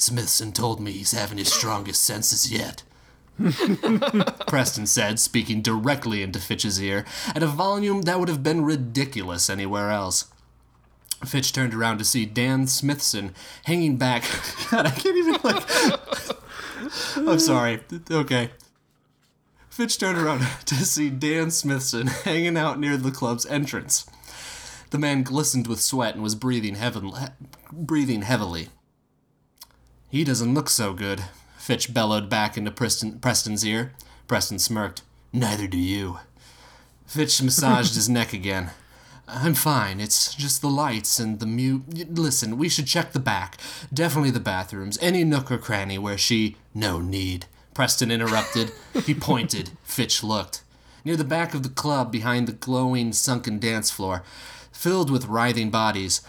Smithson told me he's having his strongest senses yet. Preston said, speaking directly into Fitch's ear, at a volume that would have been ridiculous anywhere else. Fitch turned around to see Dan Smithson hanging back. God, I can't even like. I'm sorry. Okay. Fitch turned around to see Dan Smithson hanging out near the club's entrance. The man glistened with sweat and was breathing, heaven, breathing heavily. He doesn't look so good, Fitch bellowed back into Preston, Preston's ear. Preston smirked. Neither do you. Fitch massaged his neck again. I'm fine. It's just the lights and the mute. Listen, we should check the back. Definitely the bathrooms. Any nook or cranny where she. No need. Preston interrupted. he pointed. Fitch looked. Near the back of the club, behind the glowing, sunken dance floor, filled with writhing bodies,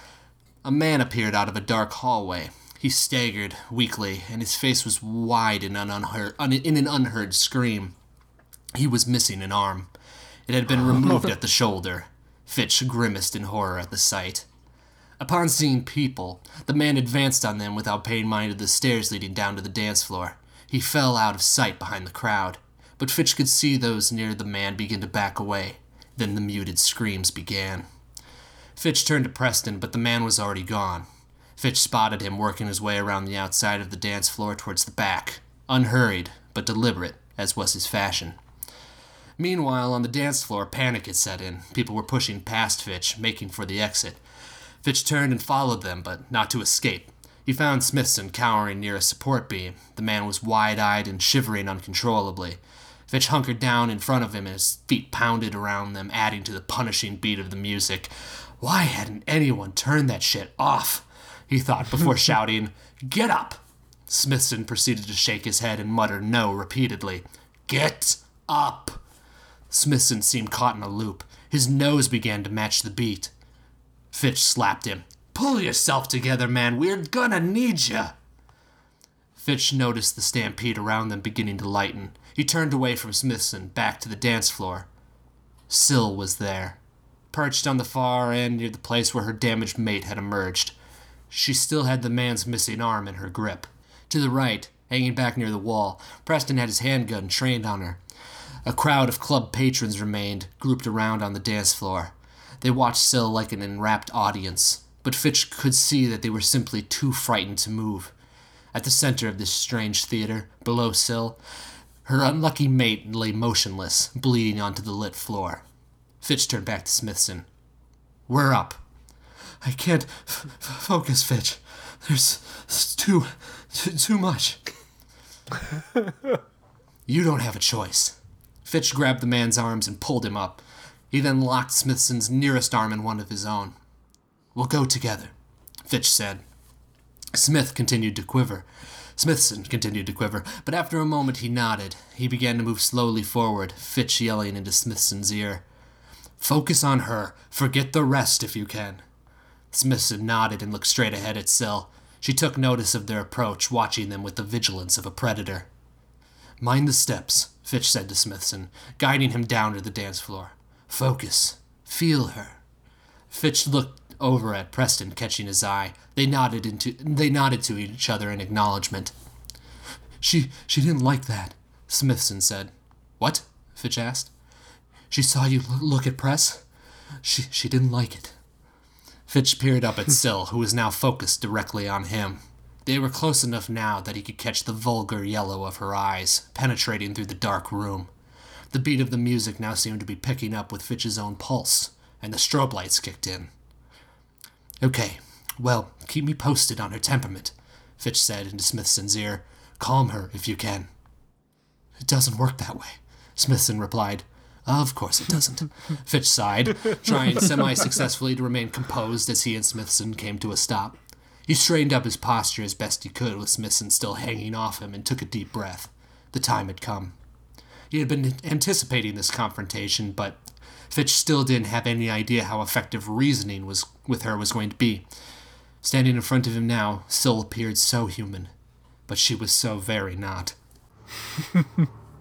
a man appeared out of a dark hallway. He staggered weakly, and his face was wide in an unheard, un, in an unheard scream. He was missing an arm. It had been removed at the shoulder. Fitch grimaced in horror at the sight. Upon seeing people, the man advanced on them without paying mind to the stairs leading down to the dance floor. He fell out of sight behind the crowd, but Fitch could see those near the man begin to back away. Then the muted screams began. Fitch turned to Preston, but the man was already gone. Fitch spotted him working his way around the outside of the dance floor towards the back, unhurried but deliberate, as was his fashion. Meanwhile, on the dance floor, panic had set in. People were pushing past Fitch, making for the exit. Fitch turned and followed them, but not to escape. He found Smithson cowering near a support beam. The man was wide eyed and shivering uncontrollably. Fitch hunkered down in front of him and his feet pounded around them, adding to the punishing beat of the music. Why hadn't anyone turned that shit off? He thought before shouting, Get up! Smithson proceeded to shake his head and mutter no repeatedly. Get up! Smithson seemed caught in a loop. His nose began to match the beat. Fitch slapped him. Pull yourself together, man. We're gonna need you. Fitch noticed the stampede around them beginning to lighten. He turned away from Smithson, back to the dance floor. Sil was there, perched on the far end near the place where her damaged mate had emerged. She still had the man's missing arm in her grip. To the right, hanging back near the wall, Preston had his handgun trained on her. A crowd of club patrons remained, grouped around on the dance floor. They watched Sil like an enrapt audience, but Fitch could see that they were simply too frightened to move. At the center of this strange theater, below Sil, her unlucky mate lay motionless, bleeding onto the lit floor. Fitch turned back to Smithson. We're up. I can't f- f- focus, Fitch. There's too, too, too much. you don't have a choice. Fitch grabbed the man's arms and pulled him up. He then locked Smithson's nearest arm in one of his own. We'll go together, Fitch said. Smith continued to quiver. Smithson continued to quiver, but after a moment he nodded. He began to move slowly forward, Fitch yelling into Smithson's ear. Focus on her. Forget the rest if you can. Smithson nodded and looked straight ahead at Sil. She took notice of their approach, watching them with the vigilance of a predator. Mind the steps, Fitch said to Smithson, guiding him down to the dance floor. Focus. Feel her. Fitch looked over at Preston, catching his eye. They nodded into they nodded to each other in acknowledgement. She she didn't like that, Smithson said. What? Fitch asked. She saw you look at Press. She she didn't like it. Fitch peered up at Sil, who was now focused directly on him. They were close enough now that he could catch the vulgar yellow of her eyes, penetrating through the dark room. The beat of the music now seemed to be picking up with Fitch's own pulse, and the strobe lights kicked in. Okay, well, keep me posted on her temperament, Fitch said into Smithson's ear. Calm her if you can. It doesn't work that way, Smithson replied. Of course it doesn't. Fitch sighed, trying semi successfully to remain composed as he and Smithson came to a stop. He straightened up his posture as best he could with Smithson still hanging off him and took a deep breath. The time had come. He had been anticipating this confrontation, but Fitch still didn't have any idea how effective reasoning was with her was going to be. Standing in front of him now, Sil appeared so human, but she was so very not.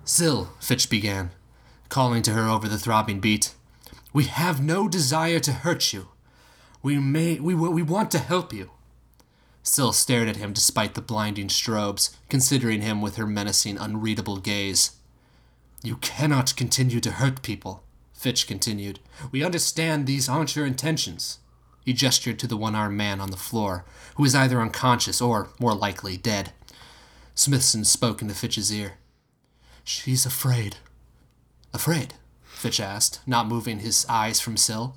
Sil, Fitch began, calling to her over the throbbing beat. We have no desire to hurt you. We may we we want to help you. Sil stared at him despite the blinding strobes, considering him with her menacing, unreadable gaze. You cannot continue to hurt people, Fitch continued. We understand these aren't your intentions. He gestured to the one armed man on the floor, who was either unconscious or, more likely, dead. Smithson spoke into Fitch's ear. She's afraid. Afraid? Fitch asked, not moving his eyes from Sil.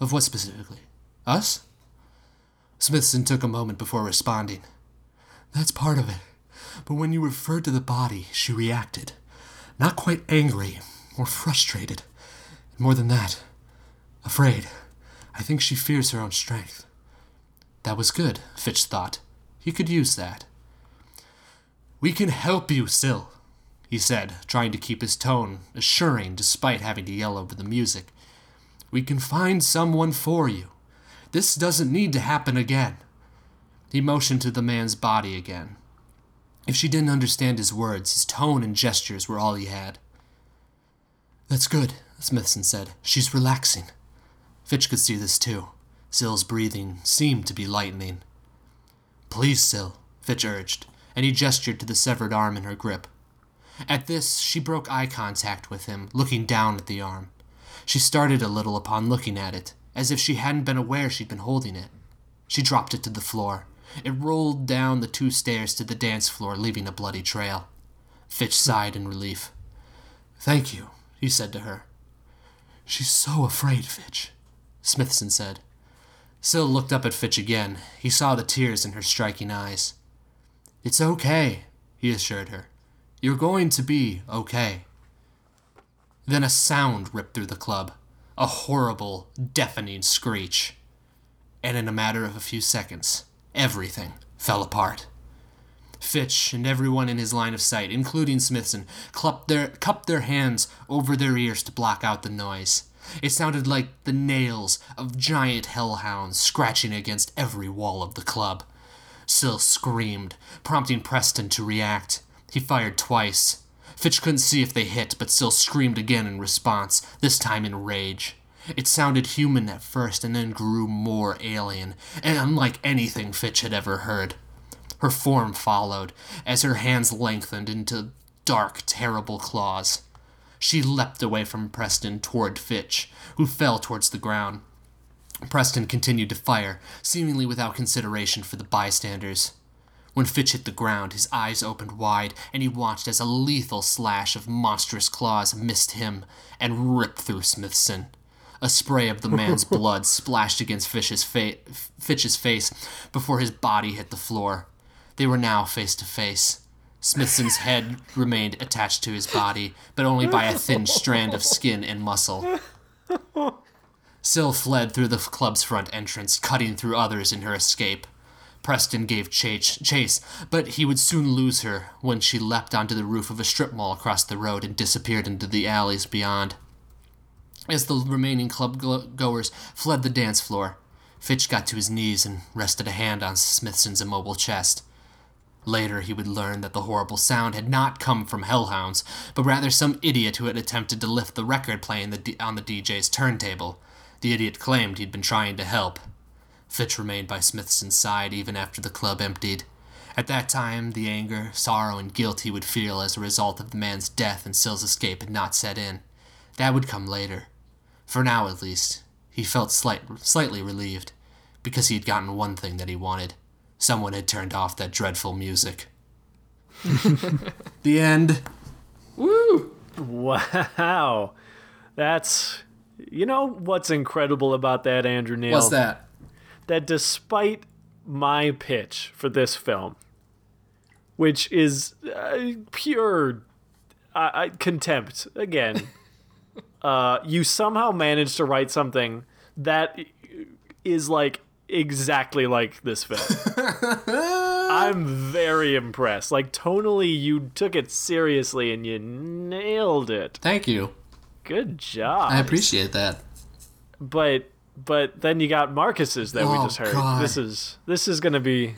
Of what specifically? Us? Smithson took a moment before responding. That's part of it. But when you referred to the body, she reacted. Not quite angry, more frustrated. And more than that, afraid. I think she fears her own strength. That was good, Fitch thought. He could use that. We can help you, Sil, he said, trying to keep his tone assuring despite having to yell over the music. We can find someone for you. This doesn't need to happen again. He motioned to the man's body again. If she didn't understand his words, his tone and gestures were all he had. That's good, Smithson said. She's relaxing. Fitch could see this too. Sil's breathing seemed to be lightening. Please, Sil, Fitch urged, and he gestured to the severed arm in her grip. At this, she broke eye contact with him, looking down at the arm. She started a little upon looking at it, as if she hadn't been aware she'd been holding it. She dropped it to the floor. It rolled down the two stairs to the dance floor, leaving a bloody trail. Fitch sighed in relief. Thank you, he said to her. She's so afraid, Fitch, Smithson said. Sil looked up at Fitch again. He saw the tears in her striking eyes. It's okay, he assured her. You're going to be okay. Then a sound ripped through the club a horrible, deafening screech. And in a matter of a few seconds, everything fell apart. Fitch and everyone in his line of sight, including Smithson, cupped their, cupped their hands over their ears to block out the noise. It sounded like the nails of giant hellhounds scratching against every wall of the club. Sil screamed, prompting Preston to react. He fired twice. Fitch couldn't see if they hit, but Sil screamed again in response, this time in rage. It sounded human at first and then grew more alien, and unlike anything Fitch had ever heard. Her form followed, as her hands lengthened into dark, terrible claws. She leapt away from Preston toward Fitch, who fell towards the ground. Preston continued to fire, seemingly without consideration for the bystanders. When Fitch hit the ground, his eyes opened wide, and he watched as a lethal slash of monstrous claws missed him and ripped through Smithson. A spray of the man's blood splashed against Fitch's, fa- Fitch's face before his body hit the floor. They were now face to face. Smithson's head remained attached to his body, but only by a thin strand of skin and muscle. Sil fled through the club's front entrance, cutting through others in her escape. Preston gave chase, but he would soon lose her when she leapt onto the roof of a strip mall across the road and disappeared into the alleys beyond. As the remaining club goers fled the dance floor, Fitch got to his knees and rested a hand on Smithson's immobile chest. Later, he would learn that the horrible sound had not come from hellhounds, but rather some idiot who had attempted to lift the record playing the D- on the DJ's turntable. The idiot claimed he'd been trying to help. Fitch remained by Smithson's side even after the club emptied. At that time, the anger, sorrow, and guilt he would feel as a result of the man's death and Sil's escape had not set in. That would come later. For now, at least, he felt slight, slightly relieved, because he had gotten one thing that he wanted. Someone had turned off that dreadful music. the end. Woo! Wow. That's you know what's incredible about that, Andrew Neil? What's that? That despite my pitch for this film, which is uh, pure uh, uh, contempt again, uh, you somehow managed to write something that is like exactly like this film. I'm very impressed. Like tonally, you took it seriously and you nailed it. Thank you. Good job. I appreciate that. but but then you got Marcus's that we Oh, just heard. God. This is this is gonna be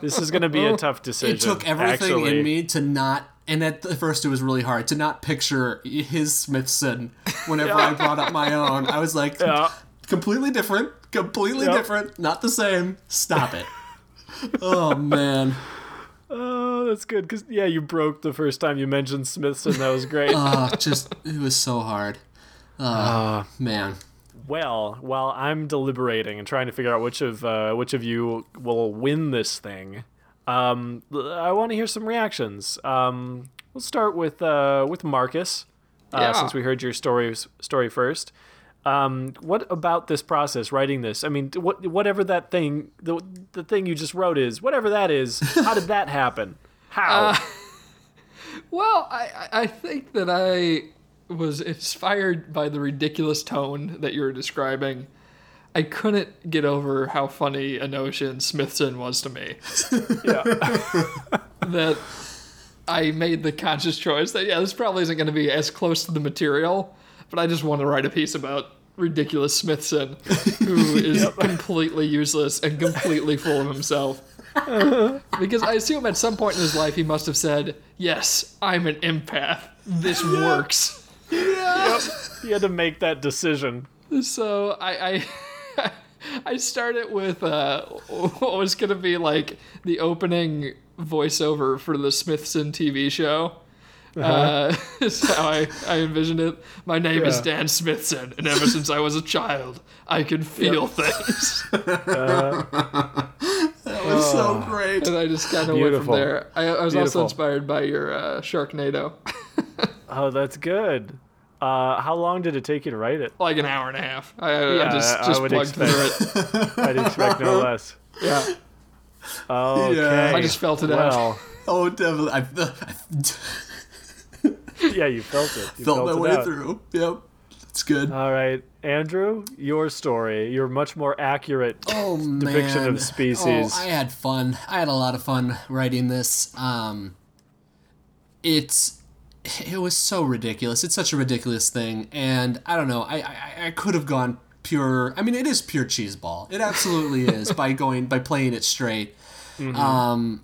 this is gonna be a tough decision. It took everything actually. in me to not, and at the first it was really hard to not picture his Smithson whenever I brought up my own. I was like, Yeah. completely different, completely Yep. different, not the same. Stop it. oh man. Oh, that's good because yeah, you broke the first time you mentioned Smithson. That was great. Oh, just it was so hard. Uh, man. Well, while I'm deliberating and trying to figure out which of uh, which of you will win this thing, um, I want to hear some reactions. Um, we'll start with uh, with Marcus, uh, Yeah. since we heard your story story first. Um, what about this process, writing this? I mean, what whatever that thing, the the thing you just wrote is, whatever that is. How did that happen? How? Well, I, I I think that I was inspired by the ridiculous tone that you were describing. I couldn't get over how funny a notion Smithson was to me. yeah. that I made the conscious choice that yeah, this probably isn't going to be as close to the material, but I just want to write a piece about ridiculous Smithson, who is completely useless and completely full of himself. because I assume at some point in his life he must have said, "Yes, I'm an empath. This works." Yep. You had to make that decision. So I I, I started with uh, what was gonna be like the opening voiceover for the Smithson TV show. uh is how I, I envisioned it. My name is Dan Smithson, and ever since I was a child, I can feel things. That was so great. and I just kind of went from there. I, I was Beautiful. also inspired by your uh, Sharknado, Oh, that's good. Uh, how long did it take you to write it? like an hour and a half. I, I- Yeah, I just I just would plugged through it. I'd expect no less. Yeah, Okay. Yeah. I just felt it out. Oh, definitely. I, I yeah, you felt it. You felt felt my it way out. through. Yep. It's good. All right, Andrew, your story, your much more accurate oh man. depiction of species. Oh, I had fun. I had a lot of fun writing this. Um, it's it was so ridiculous. It's such a ridiculous thing, and I don't know. I I, I could have gone pure. I mean, it is pure cheeseball. It absolutely is by going by playing it straight. Um,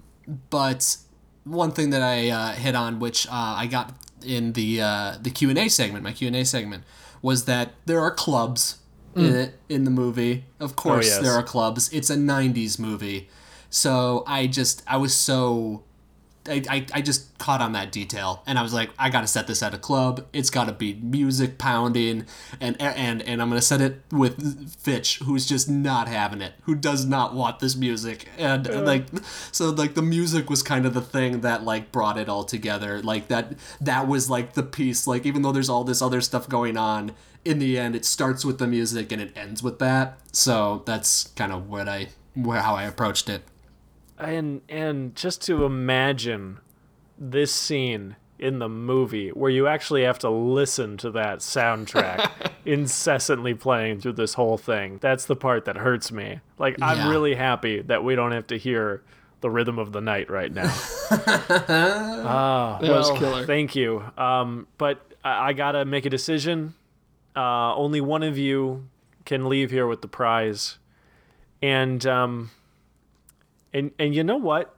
but one thing that I uh, hit on, which uh, I got in the uh, the Q and A segment, my Q and A segment, was that there are clubs in it in the movie. Of course, yes. there are clubs. It's a '90s movie, so I just I was so I, I, I just caught on that detail and I was like, I gotta set this at a club. It's gotta be music pounding and and and I'm gonna set it with Fitch, who's just not having it, who does not want this music. And like so like the music was kind of the thing that like brought it all together. Like that that was like the piece, like even though there's all this other stuff going on, in the end it starts with the music and it ends with that. So that's kind of what I where how I approached it. And and just to imagine this scene in the movie where you actually have to listen to that soundtrack incessantly playing through this whole thing that's the part that hurts me. Like i'm really happy that we don't have to hear the rhythm of the night right now. Ah, That was killer. thank you. Um but i, I gotta make a decision. Uh only one of you can leave here with the prize. And um and and you know what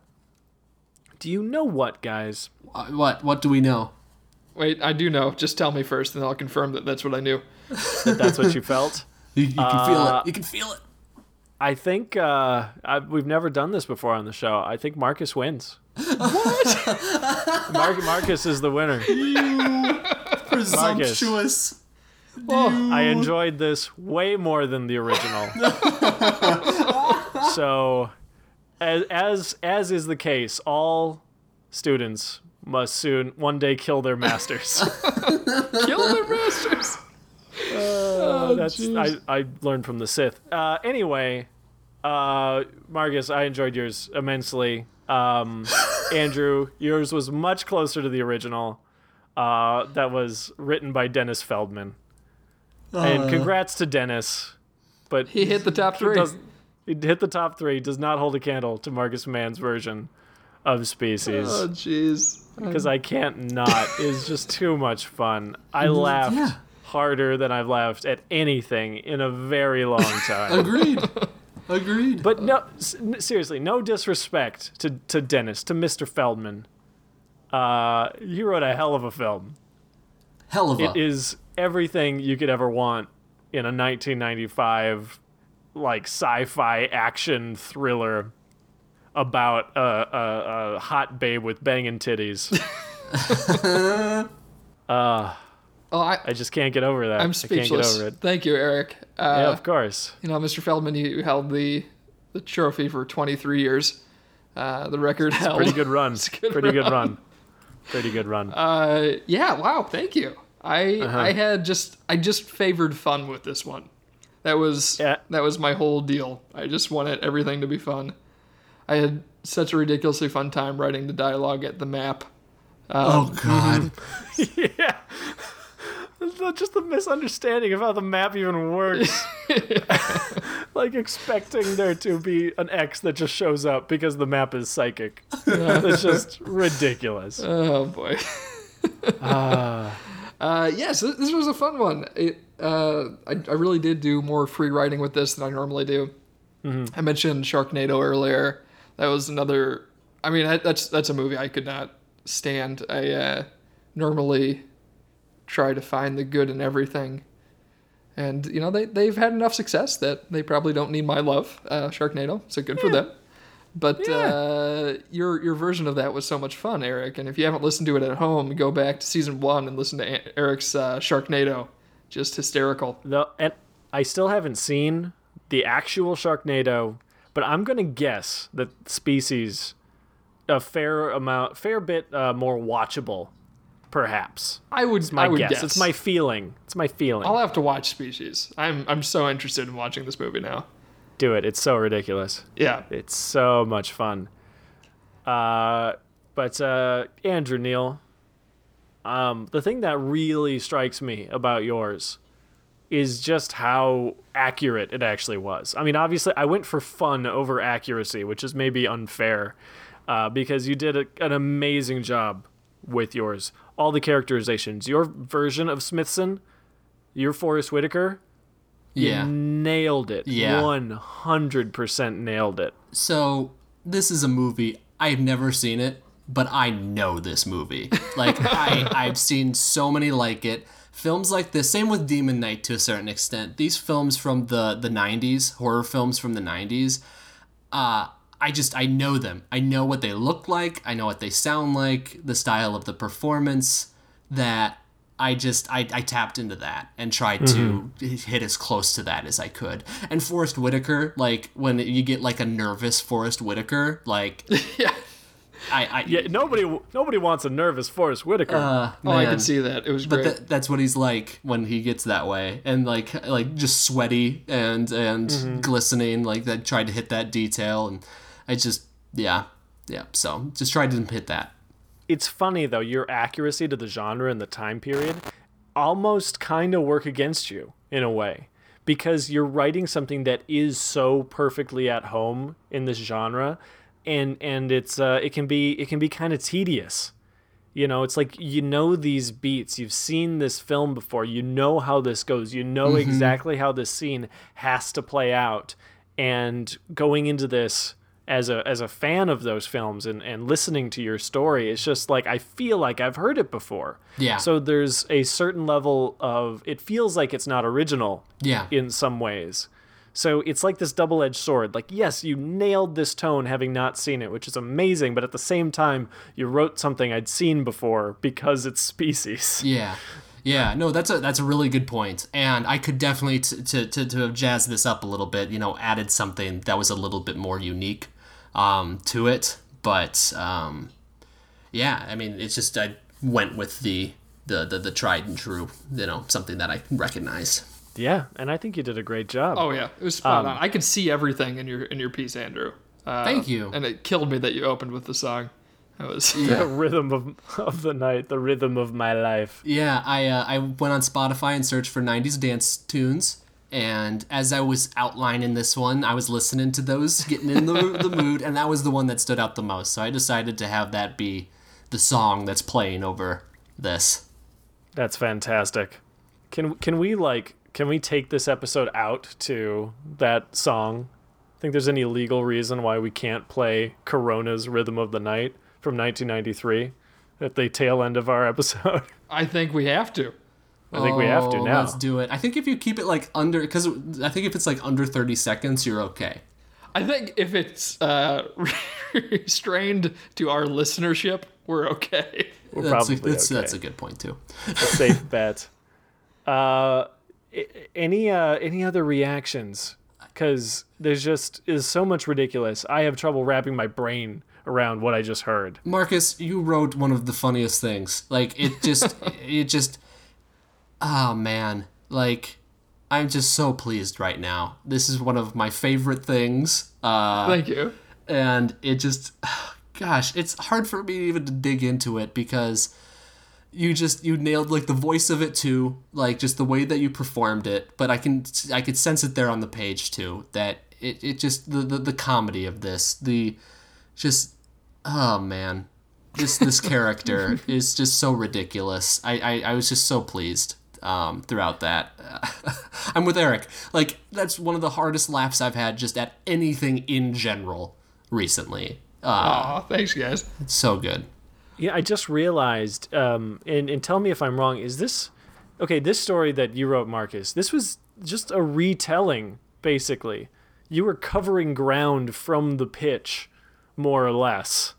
do you know what guys Uh, What what do we know? Wait, I do know. Just tell me first, and I'll confirm that that's what I knew. that that's what you felt You, you can feel Uh, it. You can feel it. i think uh I, we've never done this before on the show i think marcus wins what Mar- marcus is the winner You Presumptuous. I enjoyed this way more than the original. so, as, as as is the case, all students must soon one day kill their masters. Kill the masters. That's I, I learned from the Sith. Uh, anyway, uh, Marcus, I enjoyed yours immensely. Um, Andrew, yours was much closer to the original. Uh, that was written by Dennis Feldman. and congrats to Dennis. But He hit the top three. does he hit the top three does not hold a candle to Marcus Mann's version of Species Oh, jeez. because I can't not is just too much fun. I laughed yeah. harder than I've laughed at anything in a very long time. Agreed. Agreed. but no, seriously, no disrespect to to Dennis to Mr. Feldman. Uh, he wrote a hell of a film. Hell of a. It is everything you could ever want in a 1995 like sci-fi action thriller about a, a, a hot babe with banging titties. Oh, I, I just can't get over that. I'm I speechless. can't get over it. Thank you, Eric. Uh, Yeah, of course. You know, Mr. Feldman, you held the the trophy for 23 years. Uh, the record held. Pretty good run. good Pretty good run. run. Pretty good run. Uh, yeah. Wow. Thank you. I Uh-huh. I had just I just favored fun with this one. That was Yeah. that was my whole deal. I just wanted everything to be fun. I had such a ridiculously fun time writing the dialogue at the map. oh God. yeah. It's not just the misunderstanding of how the map even works. like expecting there to be an X that just shows up because the map is psychic. it's just ridiculous. Oh boy. uh, yes, th- this was a fun one. It, uh, I, I really did do more free writing with this than I normally do. I mentioned Sharknado earlier. That was another. I mean, I, that's that's a movie I could not stand. I uh, normally try to find the good in everything, and you know they they've had enough success that they probably don't need my love. Uh, Sharknado, so good for them. But uh, your your version of that was so much fun, Eric. And if you haven't listened to it at home, go back to season one and listen to Eric's uh, Sharknado. Just hysterical. No, and I still haven't seen the actual Sharknado, but I'm gonna guess that Species a fair amount, fair bit uh, more watchable, perhaps. I would My I would guess. guess. It's my feeling. It's my feeling. I'll have to watch Species. I'm I'm so interested in watching this movie now. Do it. It's so ridiculous. Yeah. It's so much fun. Uh, but uh, Andrew Neil, um, the thing that really strikes me about yours is just how accurate it actually was. I mean, obviously, I went for fun over accuracy, which is maybe unfair, uh, because you did a, an amazing job with yours. All the characterizations, your version of Smithson, your Forest Whitaker, Yeah. nailed it. Yeah. one hundred percent nailed it. So this is a movie I've never seen it, but I know this movie. Like I I've seen so many like it. Films like this, same with Demon Knight to a certain extent. These films from the the 90s, horror films from the 90s, uh I just I know them. I know what they look like. I know what they sound like. The style of the performance. That I just I, I tapped into that and tried to hit as close to that as I could. And Forest Whitaker, like when you get like a nervous Forest Whitaker, like yeah. I, I Yeah, nobody nobody wants a nervous Forest Whitaker. uh, Oh, I man. could see that. It was But great. tha- that's what he's like when he gets that way, and like like just sweaty and and glistening. Like that tried to hit that detail, and I just yeah yeah. So just tried to hit that. It's funny though your accuracy to the genre and the time period almost kind of work against you in a way because you're writing something that is so perfectly at home in this genre and and it's uh, it can be it can be kind of tedious. You know it's like you know these beats you've seen this film before you know how this goes you know exactly how this scene has to play out and going into this as a as a fan of those films and, and listening to your story it's just like I feel like I've heard it before. Yeah. So there's a certain level of it feels like it's not original Yeah. in some ways. So it's like this double-edged sword. Like yes, you nailed this tone having not seen it, which is amazing, but at the same time you wrote something I'd seen before because it's species. Yeah. Yeah, no, that's a that's a really good point, and I could definitely t- to to to have jazzed this up a little bit, you know, added something that was a little bit more unique um, to it. But um, yeah, I mean, it's just I went with the, the the the tried and true, you know, something that I recognize. Yeah, and I think you did a great job. oh yeah, it was spot on. I could see everything in your in your piece, Andrew. Uh, Thank you. And it killed me that you opened with the song. That was The rhythm of, of the night, the rhythm of my life. Yeah, I uh, I went on Spotify and searched for '90s dance tunes, and as I was outlining this one, I was listening to those, getting in the the mood, and that was the one that stood out the most. So I decided to have that be the song that's playing over this. That's fantastic. Can can we like can we take this episode out to that song? I think there's any legal reason why we can't play Corona's Rhythm of the Night from 1993 at the tail end of our episode? I think we have to. I think we have to Oh, now. Let's do it. I think if you keep it like under, because I think if it's like under 30 seconds, you're okay. I think if it's uh, restrained to our listenership, we're okay. We're That's, probably a, that's, okay. that's a good point too. a safe bet. Uh, any uh, any other reactions? Because there's just is so much ridiculous. I have trouble wrapping my brain around what I just heard. Marcus, you wrote one of the funniest things. Like it just it just oh man. Like I'm just so pleased right now. This is one of my favorite things. Uh Thank you. and it just gosh, it's hard for me even to dig into it because you just you nailed like the voice of it too, like just the way that you performed it. But I can I could sense it there on the page too that it, it just the, the the comedy of this the just oh man this this character is just so ridiculous. I I, I was just so pleased um, throughout that. I'm with Eric. Like that's one of the hardest laughs I've had just at anything in general recently. Uh, Aw, thanks, guys. it's so good. Yeah, I just realized, um, and, and tell me if I'm wrong, is this okay? This story that you wrote, Marcus, this was just a retelling, basically. You were covering ground from the pitch, more or less.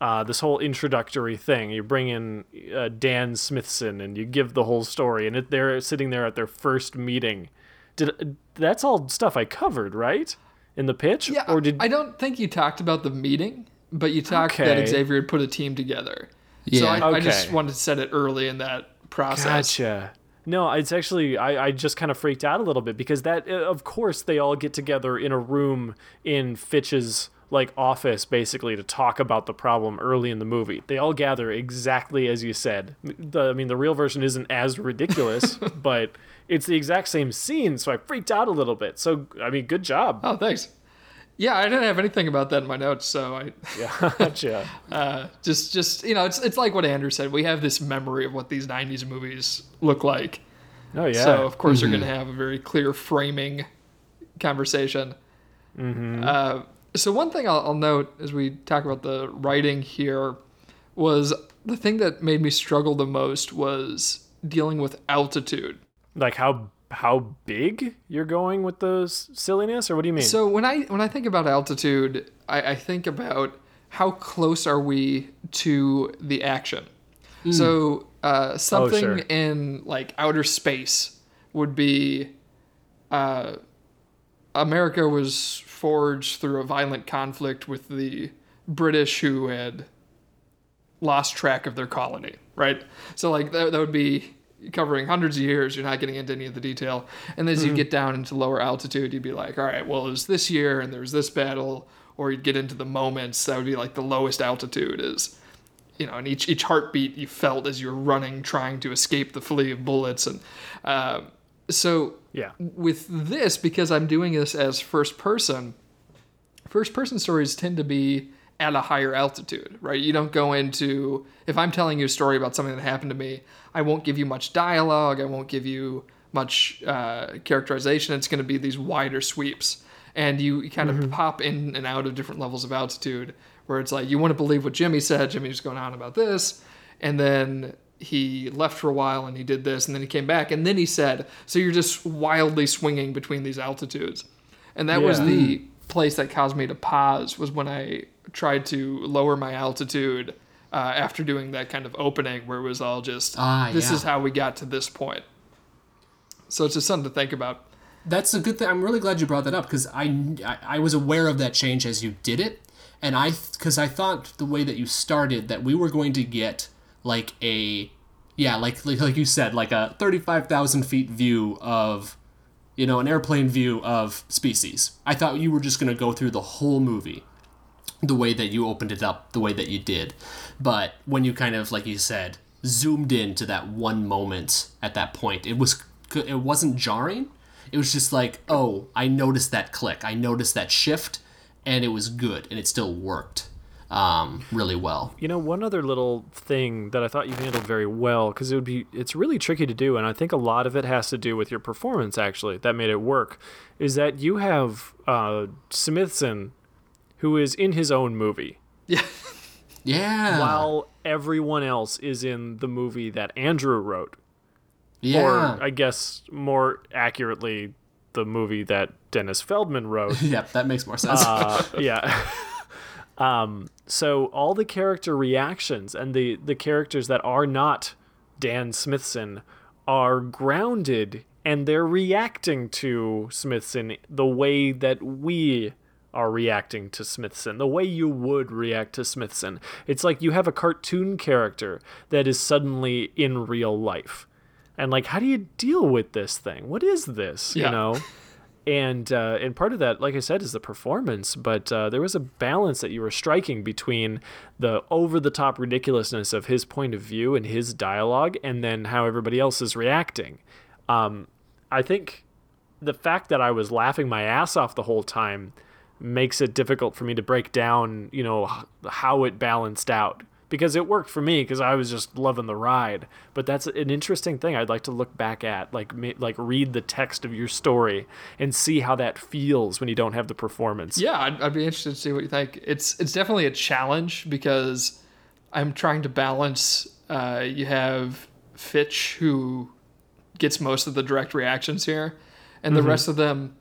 Uh, this whole introductory thing. You bring in uh, Dan Smithson and you give the whole story, and it, they're sitting there at their first meeting. Did that's all stuff I covered, right? In the pitch, Yeah, or did I don't think you talked about the meeting, but you talked Okay. that Xavier had put a team together. So Yeah. I, I just wanted to set it early in that process. Gotcha. No, it's actually I, I just kind of freaked out a little bit because that uh, of course they all get together in a room in Fitch's like office basically to talk about the problem early in the movie. They all gather exactly as you said. The, I mean the real version isn't as ridiculous, but it's the exact same scene, so I freaked out a little bit. So I mean good job. Oh, thanks. Yeah, I didn't have anything about that in my notes, so I Yeah. gotcha. uh, just just you know it's it's like what Andrew said. We have this memory of what these '90s movies look like. Oh yeah. So of course we're going to have a very clear framing conversation. Uh, so one thing I'll, I'll note as we talk about the writing here was the thing that made me struggle the most was dealing with altitude. like how how big you're going with the s- silliness, or what do you mean? So when I when I think about altitude, I, I think about how close are we to the action. So uh, something sure. in like outer space would be uh, America was forged through a violent conflict with the British who had lost track of their colony, right? So like that, that would be covering hundreds of years. You're not getting into any of the detail. And as you get down into lower altitude, you'd be like, all right, well, it was this year and there was this battle. Or you'd get into the moments. That would be like the lowest altitude is, you know, and each each heartbeat you felt as you were running, trying to escape the flee of bullets. And uh, so yeah. with this, because I'm doing this as first person, first person stories tend to be at a higher altitude, right? You don't go into, if I'm telling you a story about something that happened to me, I won't give you much dialogue, I won't give you much uh, characterization. It's going to be these wider sweeps. And you kind of pop in and out of different levels of altitude where it's like, you want to believe what Jimmy said, Jimmy's going on about this. And then he left for a while and he did this, and then he came back, and then he said, so you're just wildly swinging between these altitudes. And that was the place that caused me to pause was when I tried to lower my altitude uh, after doing that kind of opening where it was all just Ah, this yeah. is how we got to this point. So it's just something to think about. That's a good thing. I'm really glad you brought that up because I, I I was aware of that change as you did it, and I because I thought the way that you started that we were going to get like a yeah like like, like you said like a thirty five thousand feet view of you know an airplane view of species. I thought you were just going to go through the whole movie the way that you opened it up the way that you did. But when you kind of like you said zoomed in to that one moment at that point it was it wasn't jarring. It was just like oh i noticed that click. I noticed that shift and it was good and it still worked um, really well You know, one other little thing that I thought you handled very well because it would be it's really tricky to do, and I think a lot of it has to do with your performance. Actually, that made it work. Is that you have uh, Smithson, who is in his own movie, Yeah. yeah while everyone else is in the movie that Andrew wrote, yeah or I guess more accurately, the movie that Dennis Feldman wrote. yep that makes more sense uh, yeah. um, so all the character reactions and the the characters that are not Dan Smithson are grounded and they're reacting to Smithson the way that we are reacting to Smithson, the way you would react to Smithson. It's like you have a cartoon character that is suddenly in real life. And like how do you deal with this thing? What is this? Yeah. You know? and uh, and part of that, like I said, is the performance. But uh, there was a balance that you were striking between the over the top ridiculousness of his point of view and his dialogue, and then how everybody else is reacting. Um, I think the fact that I was laughing my ass off the whole time makes it difficult for me to break down, you know, how it balanced out. Because it worked for me because I was just loving the ride. But that's an interesting thing I'd like to look back at, like like read the text of your story and see how that feels when you don't have the performance. Yeah, I'd, I'd be interested to see what you think. It's it's definitely a challenge because I'm trying to balance. Uh, you have Fitch who gets most of the direct reactions here, and the rest of them,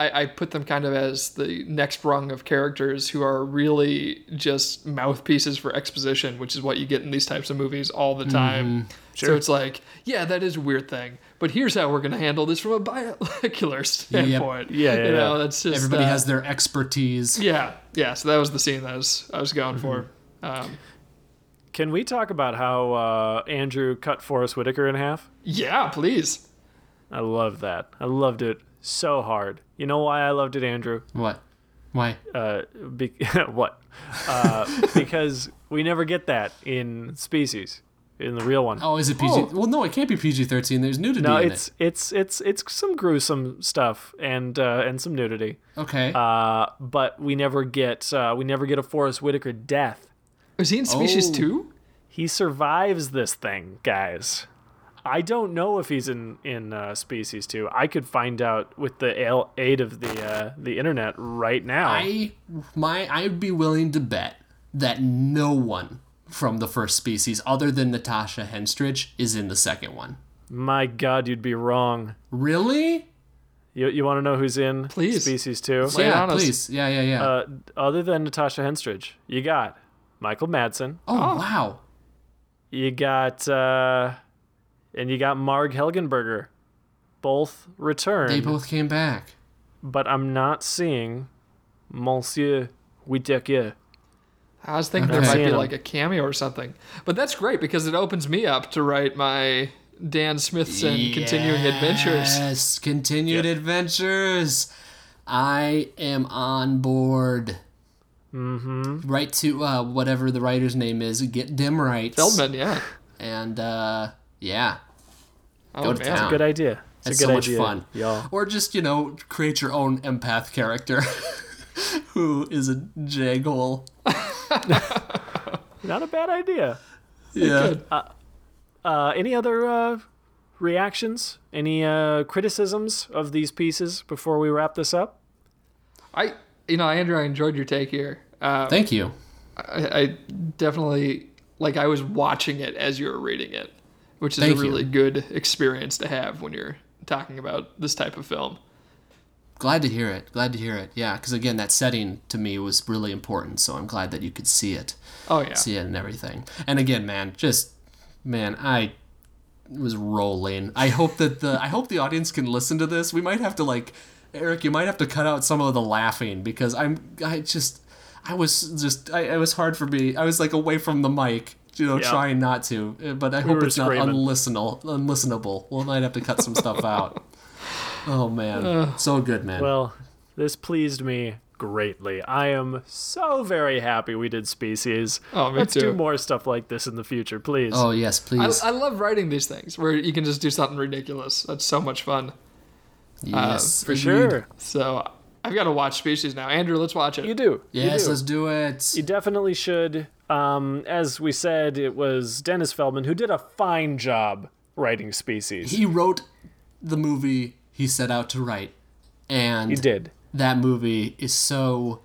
I, I put them kind of as the next rung of characters who are really just mouthpieces for exposition, which is what you get in these types of movies all the time. So it's like, yeah, that is a weird thing, but here's how we're going to handle this from a molecular standpoint. Yeah, yeah, you know, yeah. that's just everybody uh, has their expertise yeah, yeah. So that was the scene that I was I was going for. Um, Can we talk about how uh, Andrew cut Forest Whitaker in half? yeah, please. I love that. I loved it so hard. You know why I loved it, Andrew? what why uh, be- what? Uh, because we never get that in Species, in the real one. oh is it pg well no it can't be pg-13 there's nudity no, in it's it it's it's it's some gruesome stuff and uh, and some nudity. okay Uh, but we never get uh, we never get a Forest Whitaker death. Is he in Species Oh. Two? He survives this thing, guys. I don't know if he's in in uh, Species Two. I could find out with the aid of the uh, the internet right now. I my I'd be willing to bet that no one from the first species, other than Natasha Henstridge, is in the second one. My God, you'd be wrong. Really? You, you want to know who's in Please. Species 2? Lay yeah, please. Yeah, yeah, yeah. Uh, other than Natasha Henstridge, you got Michael Madsen. oh, wow. You got, uh, and you got Marg Helgenberger. Both returned, They both came back. but I'm not seeing Monsieur Whitaker. I was thinking Okay. there might be like a cameo or something. But that's great because it opens me up to write my Dan Smithson continuing adventures. Yes, continued adventures. I am on board. Mm-hmm. Right to uh, whatever the writer's name is. Get dim rights. Feldman, yeah. And uh, yeah, Oh, Go to man. town. Good idea. It's That's a good so much fun. y'all. Or just you know create your own empath character, who is a jaghole. Not a bad idea. Yeah. Uh, any other uh, reactions? Any uh, criticisms of these pieces before we wrap this up? I, you know, Andrew, I enjoyed your take here. Uh, Thank you. I, I definitely like I was watching it as you were reading it, which is Thank a you. really good experience to have when you're talking about this type of film. Glad to hear it. Glad to hear it. Yeah, because again, that setting to me was really important. So I'm glad that you could see it. Oh yeah. see it and everything. And again, man, just man, I was rolling. I hope that the I hope the audience can listen to this. We might have to like Eric, you might have to cut out some of the laughing because I'm I just I was just I it was hard for me. I was like away from the mic, you know, Yeah. trying not to. Uh, But I hope were it's not screaming. unlistenable. Unlistenable. We might have to cut some stuff out. Oh man, so good, man. Well, this pleased me greatly. I am so very happy we did Species. Oh, me Let's too. do more stuff like this in the future, please. oh yes, please. I love writing these things where you can just do something ridiculous. That's so much fun. yes, For agreed. sure. So I've got to watch Species now. Andrew, let's watch it. You do. You Yes, do. let's do it. You definitely should. Um, as we said, it was Dennis Feldman who did a fine job writing Species. he wrote the movie he set out to write and He did. that movie is so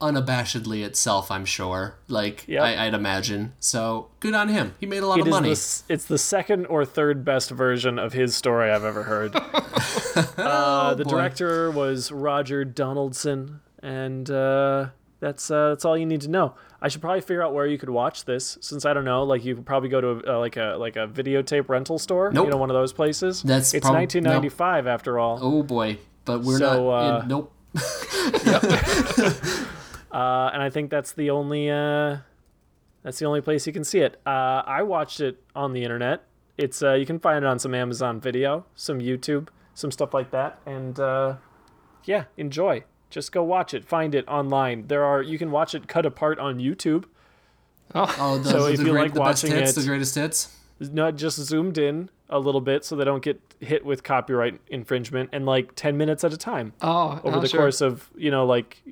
unabashedly itself i'm sure like Yep. I, i'd imagine so good on him he made a lot It of money the, it's the second or third best version of his story I've ever heard. uh, the boy. director was Roger Donaldson, and uh, that's uh, that's all you need to know. I should probably figure out where you could watch this, since I don't know. Like you could probably go to uh, like a like a videotape rental store. Nope. You know, one of those places. That's it's prob- 1995 after all. oh boy but we're So, not uh, in, nope Uh, and I think that's the only uh, that's the only place you can see it. Uh, I watched it on the internet. It's uh, you can find it on some Amazon Video, some YouTube, some stuff like that, and uh, yeah, enjoy. Just go watch it. Find it online. There are you can watch it cut apart on YouTube. oh the, So the, if you great- like the best watching hits it- the greatest hits Not just zoomed in a little bit so they don't get hit with copyright infringement, and like ten minutes at a time Oh, over oh, the sure. course of you know like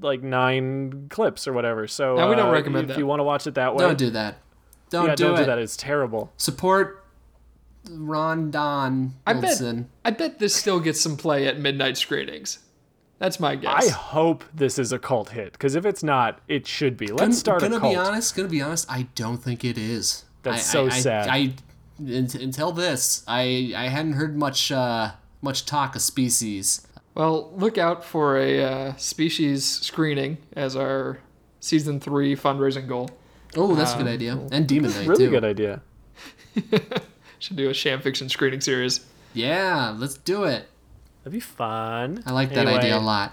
like nine clips or whatever. So No, we don't uh, recommend if that. you want to watch it that way. don't do that don't yeah, do don't it do that. It's terrible. support ron don I bet. I bet this still gets some play at midnight screenings. That's my guess. I hope this is a cult hit because if it's not, it should be. Let's Gonna- start gonna a cult. be honest gonna be honest i don't think it is That's I- so I, I, sad. I, un- until this i i hadn't heard much uh much talk of species Well, look out for a uh, species screening as our season three fundraising goal. oh that's a good idea and Demon Knight Really too good idea. Should do a sham fiction screening series. yeah let's do it That'd be fun. i like that Anyway, idea a lot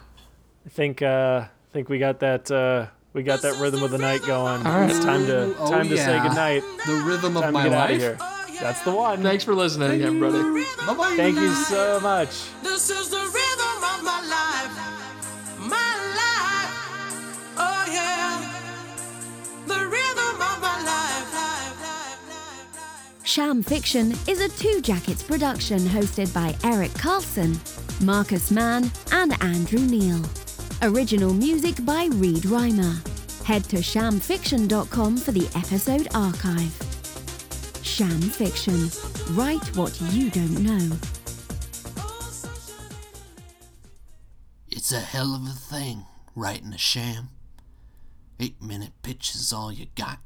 I think uh, I think we got that uh, we got that rhythm of the night going. It's time to Oh, time to say yeah. goodnight. the rhythm of Time to my get out of life here. That's the one. Thanks for listening, everybody. Bye-bye. Thank you so much. This is the rhythm of my life. My life. Oh, yeah. The rhythm Sham Fiction is a Two Jackets production hosted by Eric Carlson, Marcus Mann, and Andrew Neal. Original music by Reed Reimer. Head to shamfiction.com for the episode archive. Sham Fiction. Write what you don't know. It's a hell of a thing, writing a sham. Eight minute pitch is all you got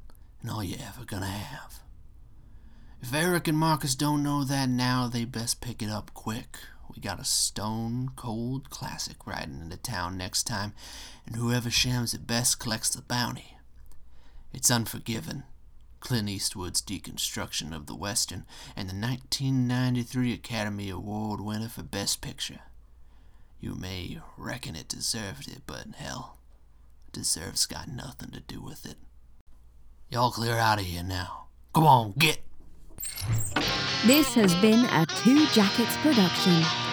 and all you ever gonna have. If Eric and Marcus don't know that now, they best pick it up quick. We got a stone cold classic riding into town next time, and whoever shams it best collects the bounty. It's Unforgiven, Clint Eastwood's deconstruction of the Western, and the 1993 Academy Award winner for Best Picture. You may reckon it deserved it, but hell, deserves got nothing to do with it. Y'all clear out of here now. Come on, get! This has been a Two Jackets production.